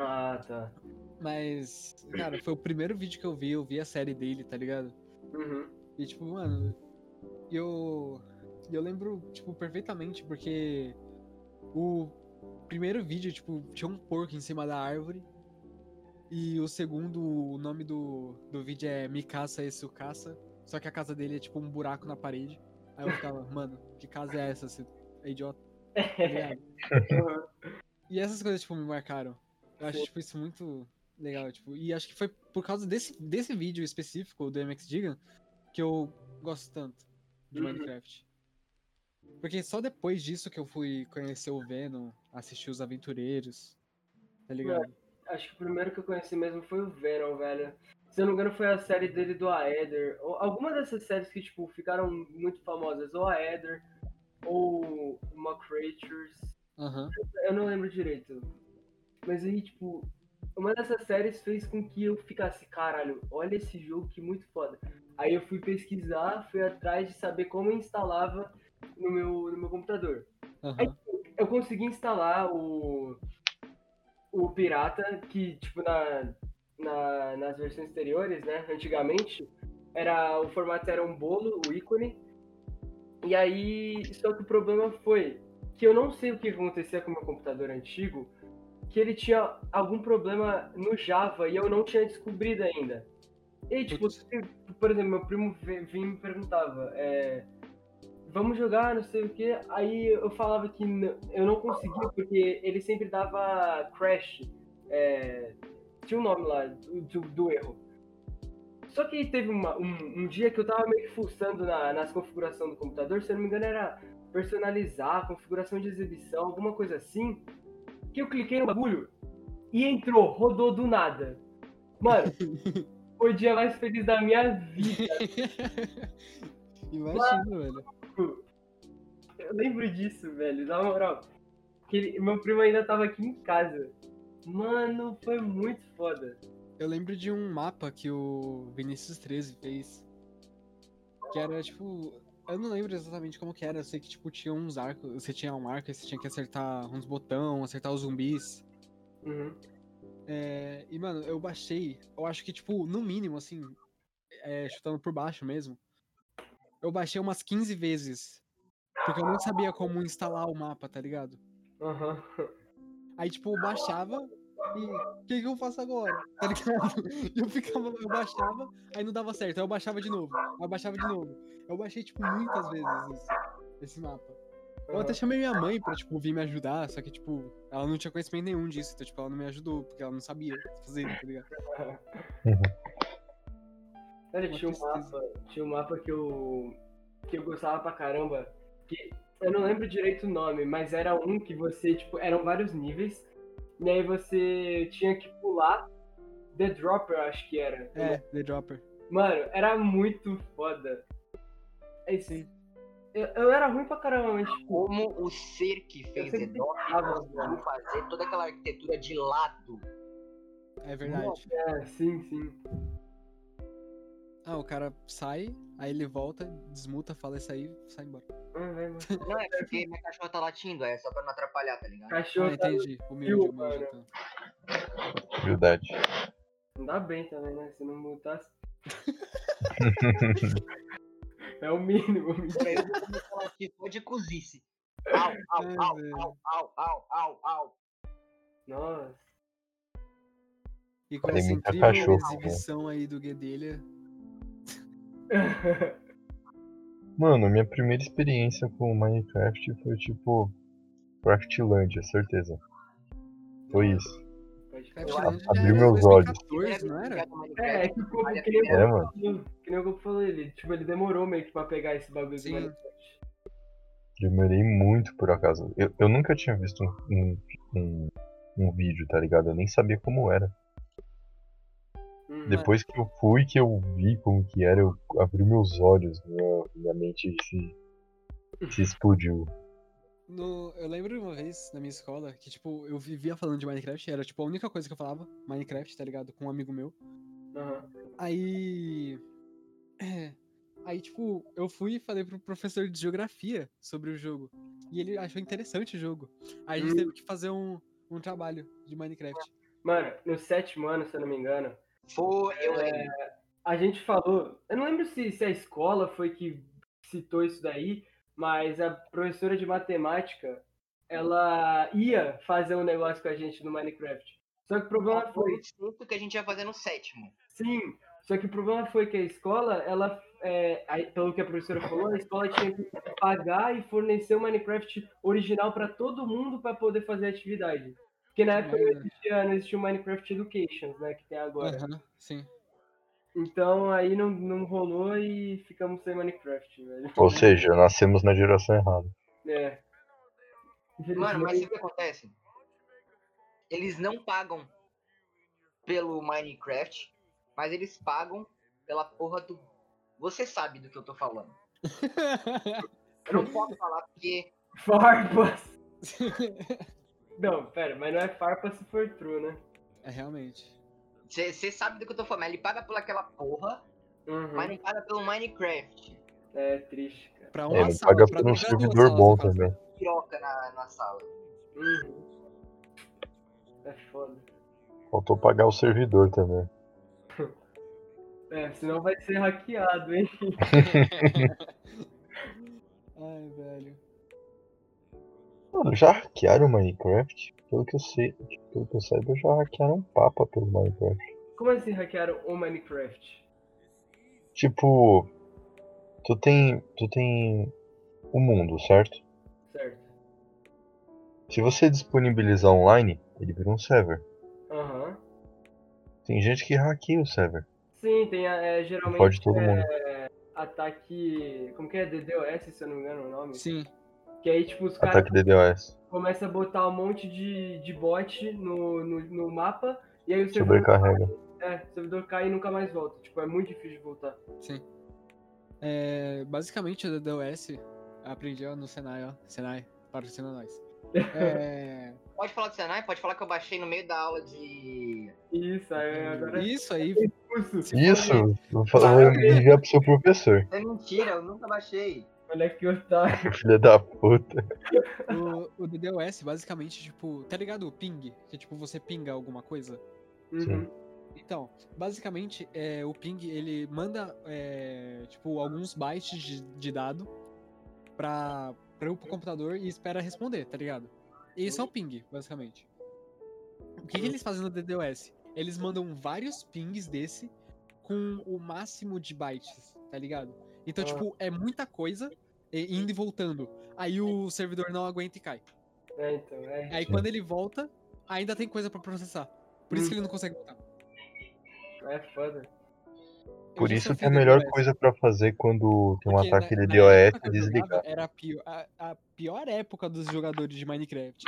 Ah, tá. Mas, cara, foi o primeiro vídeo que eu vi, eu vi a série dele, tá ligado? Uhum. E tipo, mano, eu. Eu lembro, tipo, perfeitamente, porque o primeiro vídeo, tipo, tinha um porco em cima da árvore. E o segundo, o nome do, do vídeo é Mikasa e Sukasa. Só que a casa dele é tipo um buraco na parede. Aí eu ficava, mano, que casa é essa? Você é idiota, tá? Uhum. E essas coisas, tipo, me marcaram. Eu acho, tipo, isso muito legal, tipo. E acho que foi por causa desse, desse vídeo específico do MX Gigan que eu gosto tanto de Uhum. Minecraft. Porque só depois disso que eu fui conhecer o Venom, assistir os aventureiros, tá ligado? Acho que o primeiro que eu conheci mesmo foi o Venom, velho. Se eu não me engano, foi a série dele do Aether. Alguma dessas séries que, tipo, ficaram muito famosas. Ou Aether, ou uma Creatures. Aham. Eu não lembro direito. Mas aí, tipo, uma dessas séries fez com que eu ficasse, caralho, olha esse jogo que muito foda. Aí eu fui pesquisar, fui atrás de saber como eu instalava no meu, no meu computador. Aham. Eu consegui instalar o, o Pirata, que, tipo, na, na, nas versões anteriores, né, antigamente, era, o formato era um bolo, o ícone, E aí, só que o problema foi que eu não sei o que acontecia com o meu computador antigo, que ele tinha algum problema no Java e eu não tinha descobrido ainda. E tipo, Putz. se- por exemplo, meu primo vinha e me perguntava, é, vamos jogar, não sei o que. Aí eu falava que eu não conseguia, porque ele sempre dava crash. é, tinha um nome lá do, do erro. Só que teve uma- um, um dia que eu tava meio que fuçando na, nas configurações do computador, se eu não me engano era personalizar, configuração de exibição, alguma coisa assim, que eu cliquei no bagulho e entrou, rodou do nada. Mano, foi o dia mais feliz da minha vida. Imagina, velho. Eu lembro disso, velho, na moral. Que meu primo ainda tava aqui em casa. Mano, foi muito foda. Eu lembro de um mapa que o Vinícius 13 fez. Que era tipo. Eu não lembro exatamente como que era. Eu sei que tipo tinha uns arcos. Você tinha um arco e você tinha que acertar uns botão, acertar os zumbis. Uhum. É, e, mano, eu baixei. Eu acho que, tipo, no mínimo, assim, é, chutando por baixo mesmo. Eu baixei umas 15 vezes. Porque eu não sabia como instalar o mapa, tá ligado? Aham. Aí, tipo, eu baixava e o que, que eu faço agora? Tá ligado? Eu ficava, eu baixava, aí não dava certo. Aí eu baixava de novo. Aí eu baixava de novo. Eu baixei, tipo, muitas vezes esse, esse mapa. Eu até chamei minha mãe pra, tipo, vir me ajudar, só que, tipo, ela não tinha conhecimento nenhum disso, então, tipo, ela não me ajudou, porque ela não sabia fazer, tá ligado? Cara, tinha um mapa, tinha um mapa que eu que eu gostava pra caramba, que eu não lembro direito o nome, mas era um que você, tipo, eram vários níveis, e aí você tinha que pular The Dropper, acho que era. É, The Dropper. Mano, era muito foda. É isso. Sim. Eu, eu era ruim pra caramba, mas tipo, Como o ser que fez Edop tentava, conseguiu fazer toda aquela arquitetura de lado. É verdade. é, sim, sim. Ah, o cara sai, aí ele volta, desmuta, fala isso aí, sai embora. Mano. Não, é porque minha cachorra tá latindo, é só pra não atrapalhar, tá ligado? Cachorro Ah, tá- entendi. Humilde, Viu, humilde, mano? então. Verdade. Andar bem também, né? Se não multasse. é o mínimo. o mínimo. Peraí, eu vou só de cozice. Au, au, Ai, au, velho. au, au, au, au, au. Nossa. E com essa muita incrível cachorro, né? exibição aí do Guedelha, Mano, minha primeira experiência com Minecraft foi tipo Craftlândia, certeza. Foi isso. Abriu meus olhos. 2014, não era? É, é que, o Olha, que nem o É, mano. que nem o Goku falou, ele, tipo, ele demorou meio que pra pegar esse bagulho do Sim. Minecraft. Demorei muito por acaso. Eu, eu nunca tinha visto um, um, um, um vídeo, tá ligado? Eu nem sabia como era. Hum, Depois que eu fui, que eu vi como que era, eu abri meus olhos, minha, minha mente se, se explodiu. No- eu lembro uma vez na minha escola que, tipo, eu vivia falando de Minecraft, era, tipo, a única coisa que eu falava, Minecraft, tá ligado? Com um amigo meu. aham. Aí. é, aí, tipo, eu fui e falei pro professor de geografia sobre o jogo. E ele achou interessante o jogo. Aí a gente Hum. teve que fazer um, um trabalho de Minecraft. Mano, no sétimo ano, se eu não me engano, Foi, eu É, lembro. a gente falou. Eu não lembro se, se a escola foi que citou isso daí, mas a professora de matemática ela ia fazer um negócio com a gente no Minecraft. Só que o problema Foi foi. que a gente ia fazer no sétimo. Sim, só que o problema foi que a escola, ela, é, aí, pelo que a professora falou, a escola tinha que pagar e fornecer o Minecraft original para todo mundo para poder fazer a atividade. Porque na época não merda. existia, não existia o Minecraft Education, né, que tem agora. Aham, sim. Então aí não, não rolou e ficamos sem Minecraft, velho. Ou seja, nascemos na geração errada. É. Mano, mas o que acontece? Eles não pagam pelo Minecraft, mas eles pagam pela porra do. Você sabe do que eu tô falando. Eu não posso falar porque. Farpas! Não, pera, mas não é farpa se for true, né? é realmente. Você sabe do que eu tô falando. Ele paga pelaquela porra, Uhum. mas não paga pelo Minecraft. É triste, cara. Pra É, uma ele sala, paga pra por um servidor bom também. Piroca na, na sala. Uhum. É foda. Faltou pagar o servidor também. É, senão vai ser hackeado, hein? Ai, velho. Mano, já hackearam o Minecraft? Pelo que eu sei, pelo que eu saiba, já hackearam um papa pelo Minecraft. Como assim hackearam o Minecraft? Tipo, tu tem, tu tem o mundo, certo? Certo. Se você disponibilizar online, ele vira um server. Aham. Tem gente que hackeia o server. Sim, tem a- é, geralmente Pode todo é, mundo. ataque. Como que é? DDoS, se eu não me engano o nome. Sim. Que aí, tipo, os caras começam a botar um monte de, de bot no, no, no mapa. E aí o servidor, Sobrecarrega. é, o servidor cai e nunca mais volta. Tipo, é muito difícil de voltar. É, basicamente, o DDoS, aprendi ó, no Senai, ó. Senai, patrocina nós. É, Pode falar do Senai? Pode falar que eu baixei no meio da aula de. Isso, aí agora é isso aí, Isso, vou falar- vou enviar pro seu professor. É mentira, eu nunca baixei. Olha que otário. Filha da puta. O, o DDoS, basicamente, tipo, tá ligado o ping? Que tipo, você pinga alguma coisa. Uhum. Então, basicamente, é, o ping, ele manda, é, tipo, alguns bytes de, de dado pra, pra, pro computador e espera responder, tá ligado? Esse é o ping, basicamente. O que, que eles fazem no DDoS? Eles mandam vários pings desse com o máximo de bytes, tá ligado? Então, Ah. tipo, é muita coisa e- indo e voltando. Aí o servidor não aguenta e cai. É, então, é. Aí quando ele volta, ainda tem coisa pra processar. Por isso que ele não consegue voltar. É foda. Por isso que a melhor coisa pra fazer quando tem um porque ataque na- DDoS época é desligar. Era a pior, a, a pior época dos jogadores de Minecraft.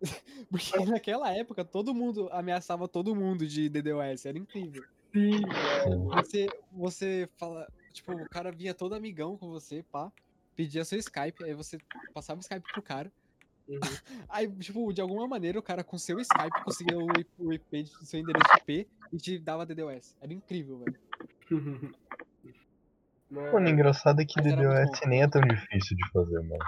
Porque naquela época todo mundo ameaçava todo mundo de DDoS, era incrível. Sim, Você, você fala, tipo, o cara vinha todo amigão com você, pá, pedia seu Skype, aí você passava o Skype pro cara. Uhum. Aí, tipo, de alguma maneira o cara com seu Skype conseguia o IP, o IP de- seu endereço IP e te dava DDoS. Era incrível, velho. Mano, Mano, engraçado é que Mas DDoS nem é tão difícil de fazer, mano.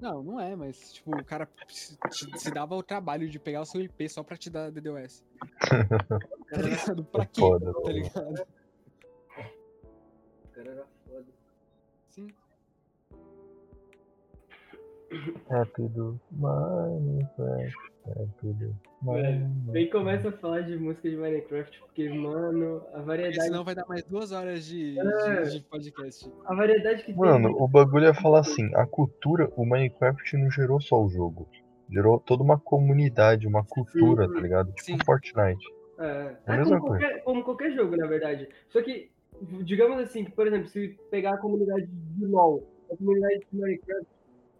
Não, não é, mas, tipo, o cara se, se dava o trabalho de pegar o seu IP só pra te dar DDoS. Tá ligado? Pra quê? Foda, Tá ligado? Cara era foda. Sim. Rápido, Minecraft. Rápido, Velho, Minecraft. Nem começa a falar de música de Minecraft, porque, mano, a variedade, senão vai dar mais duas horas de, É. de, de podcast. a variedade que Mano, tem. o bagulho é falar assim, a cultura, o Minecraft não gerou só o jogo. Gerou toda uma comunidade, uma cultura, tá ligado? Tipo Sim. Fortnite. É, É a é mesma como, qualquer, como qualquer jogo, na verdade. Só que, digamos assim, que, por exemplo, se pegar a comunidade de LoL, a comunidade de Minecraft,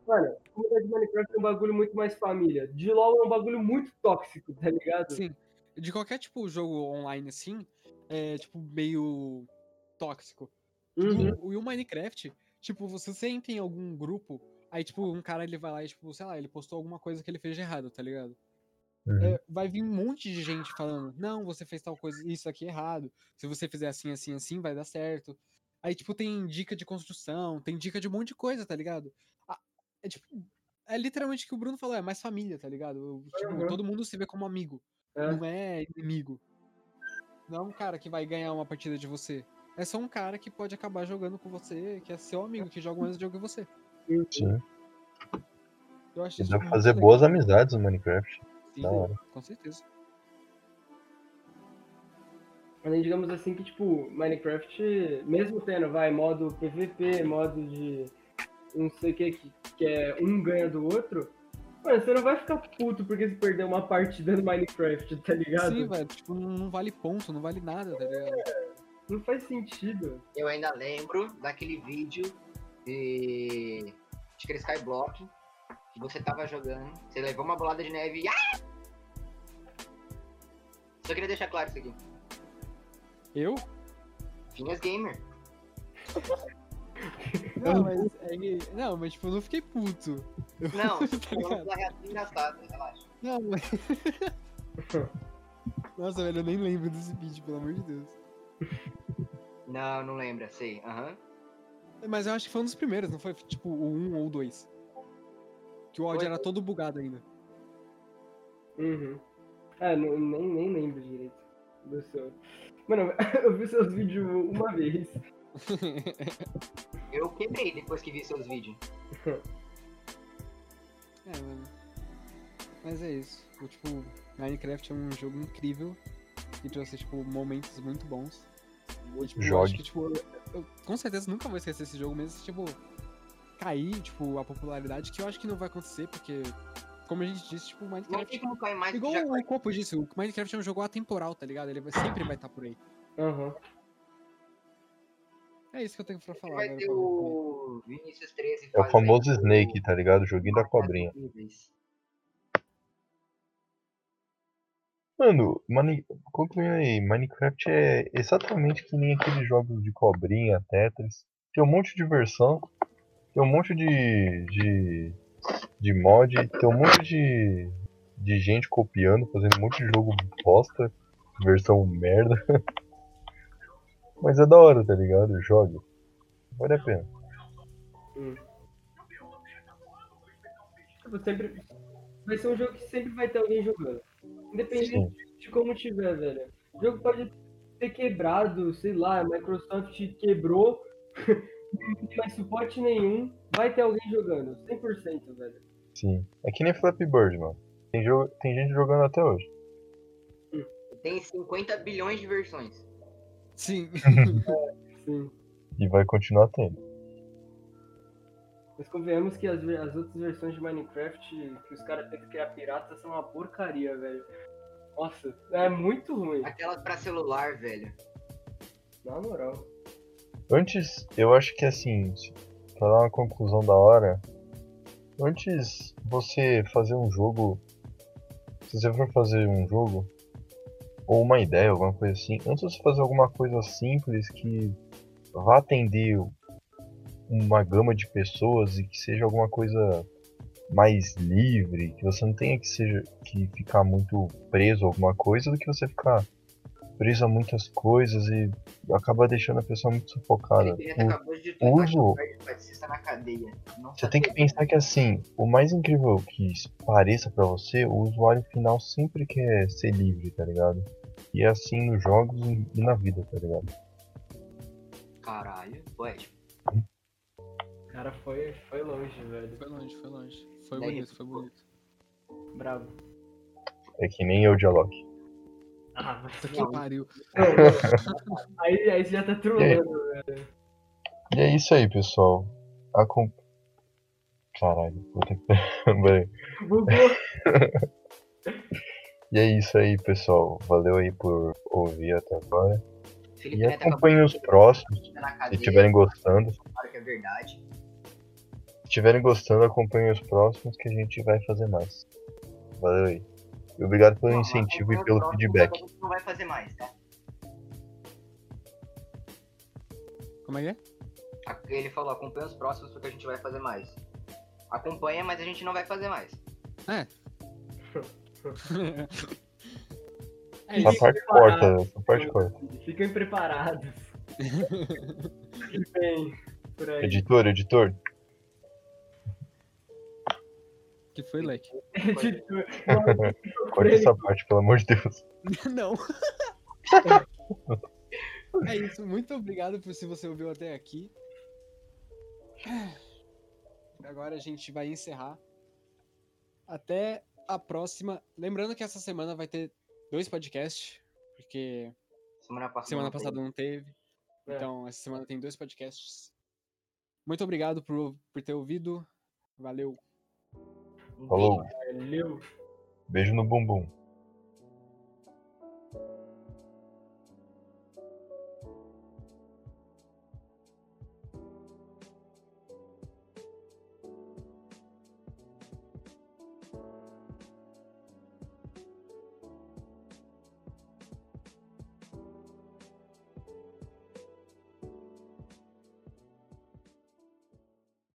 mano, a comunidade de Minecraft é um bagulho muito mais família. De LoL é um bagulho muito tóxico, tá ligado? Sim. De qualquer, tipo, jogo online assim, é, tipo, meio tóxico. Uhum. O, e o Minecraft, tipo, você entra em algum grupo, aí, tipo, um cara, ele vai lá e, tipo, sei lá, ele postou alguma coisa que ele fez de errado, tá ligado? Uhum. É, vai vir um monte de gente falando, não, você fez tal coisa, isso aqui é errado. Se você fizer assim, assim, assim, vai dar certo. Aí, tipo, tem dica de construção, tem dica de um monte de coisa, tá ligado? É tipo, é literalmente o que o Bruno falou, é mais família, tá ligado? Tipo, Uhum. todo mundo se vê como amigo, É. não é inimigo. Não é um cara que vai ganhar uma partida de você. É só um cara que pode acabar jogando com você, que é seu amigo, que joga o mesmo jogo que você. Sim. Eu acho E isso dá pra fazer legal. boas amizades no Minecraft. Sim, com certeza. Além, digamos assim, que, tipo, Minecraft, mesmo tendo, vai, modo PVP, modo de não sei o que, que, que é um ganha do outro, mano, você não vai ficar puto porque você perdeu uma partida no Minecraft, tá ligado? Sim, velho, tipo, não vale ponto, não vale nada, tá ligado? Não faz sentido. Eu ainda lembro daquele vídeo de. Acho que era Skyblock. Você tava jogando, você levou uma bolada de neve e. Ah! Só queria deixar claro isso aqui. Eu? Finhas Gamer. Não, mas, é que- não, mas tipo, eu não fiquei puto. Eu- Não, tá falando ligado? da reação engraçada, relaxa. Não, mas... Nossa, velho, eu nem lembro desse vídeo, pelo amor de Deus. Não, não lembra, sei. Aham. Mas eu acho que foi um dos primeiros, não foi tipo o 1 ou o 2. Que o áudio Foi. era todo bugado ainda. Uhum. Ah, não, nem, nem lembro direito do seu. Mano, eu vi seus vídeos uma vez. Eu quebrei depois que vi seus vídeos. É, mano. Mas é isso. O, tipo, Minecraft é um jogo incrível e trouxe, tipo, momentos muito bons. E, tipo, eu Jogue. acho que, tipo, eu, eu com certeza nunca vou esquecer esse jogo, mesmo se, tipo, cair, tipo, a popularidade, que eu acho que não vai acontecer, porque, como a gente disse, tipo, o Não tem Minecraft. Igual já o Copo disse, o Minecraft é um jogo atemporal, tá ligado? Ele vai- sempre vai estar por aí. Aham. É isso que eu tenho pra falar. vai agora ter pra- o Vinicius 13 É o famoso Snake, tá ligado? O joguinho da cobrinha. Mano, Mani... concluindo aí, Minecraft é exatamente que nem aqueles jogos de cobrinha, Tetris. Tem um monte de versão, tem um monte de, de, de mod, tem um monte de, de gente copiando, fazendo um monte de jogo bosta, versão merda. Mas é da hora, tá ligado? Jogue. Vale a pena. Tipo, sempre. Vai ser um jogo que sempre vai ter alguém jogando. Independente Sim. de como tiver, velho. O jogo pode ter quebrado, sei lá, a Microsoft quebrou, não tem mais suporte nenhum, vai ter alguém jogando. 100%, velho. Sim. É que nem Flappy Bird, mano. Tem, jogo... tem gente jogando até hoje. Tem 50 bilhões de versões. Sim. Sim. E vai continuar tendo. Mas convenhamos que as, as outras versões de Minecraft que os caras tentam criar pirata são uma porcaria, velho. Nossa, é muito ruim, Aquelas pra celular, velho. na moral. Antes, eu acho que assim, pra dar uma conclusão da hora, antes você fazer um jogo, se você for fazer um jogo, ou uma ideia, alguma coisa assim, antes de você fazer alguma coisa simples que vá atender uma gama de pessoas e que seja alguma coisa mais livre, que você não tenha que seja que ficar muito preso a alguma coisa do que você ficar preso a muitas coisas e acabar deixando a pessoa muito sufocada. O- uso- Você tem que pensar que assim, o mais incrível que pareça pra você, o usuário final sempre quer ser livre, tá ligado? E é assim nos jogos e na vida, tá ligado? Caralho. O cara foi, foi longe, velho. Foi longe, foi longe. Foi Daí- bonito, foi bonito. Bravo. É que nem eu de Alok. Ah, mas que pariu. aí, aí você já tá trolando, velho. E é isso aí, pessoal. A com... Caralho, puta que pariu. Bugou. E é isso aí, pessoal. Valeu aí por ouvir até agora. Felipe E acompanhem os próximos, na se estiverem gostando. Claro que é verdade. Se estiverem gostando, acompanhem os próximos que a gente vai fazer mais. Valeu aí. Obrigado pelo Não, incentivo e pelo próximo, feedback. A gente não vai fazer mais, tá? Como é que é? Ele falou, acompanha os próximos porque a gente vai fazer mais. Acompanha, mas a gente não vai fazer mais. É. é Essa parte corta, essa parte corta. Fiquem preparados. Bem, por aí. Editor, editor. Que foi, Leque? Corta essa parte, pelo amor de Deus. Não. é isso. Muito obrigado por se você ouviu até aqui. Agora a gente vai encerrar. Até a próxima. Lembrando que essa semana vai ter dois podcasts, porque Semana passada. semana não teve. não teve. É. Então, essa semana tem dois podcasts. Muito obrigado por, por ter ouvido. Valeu. Falou. Valeu. Beijo no bumbum.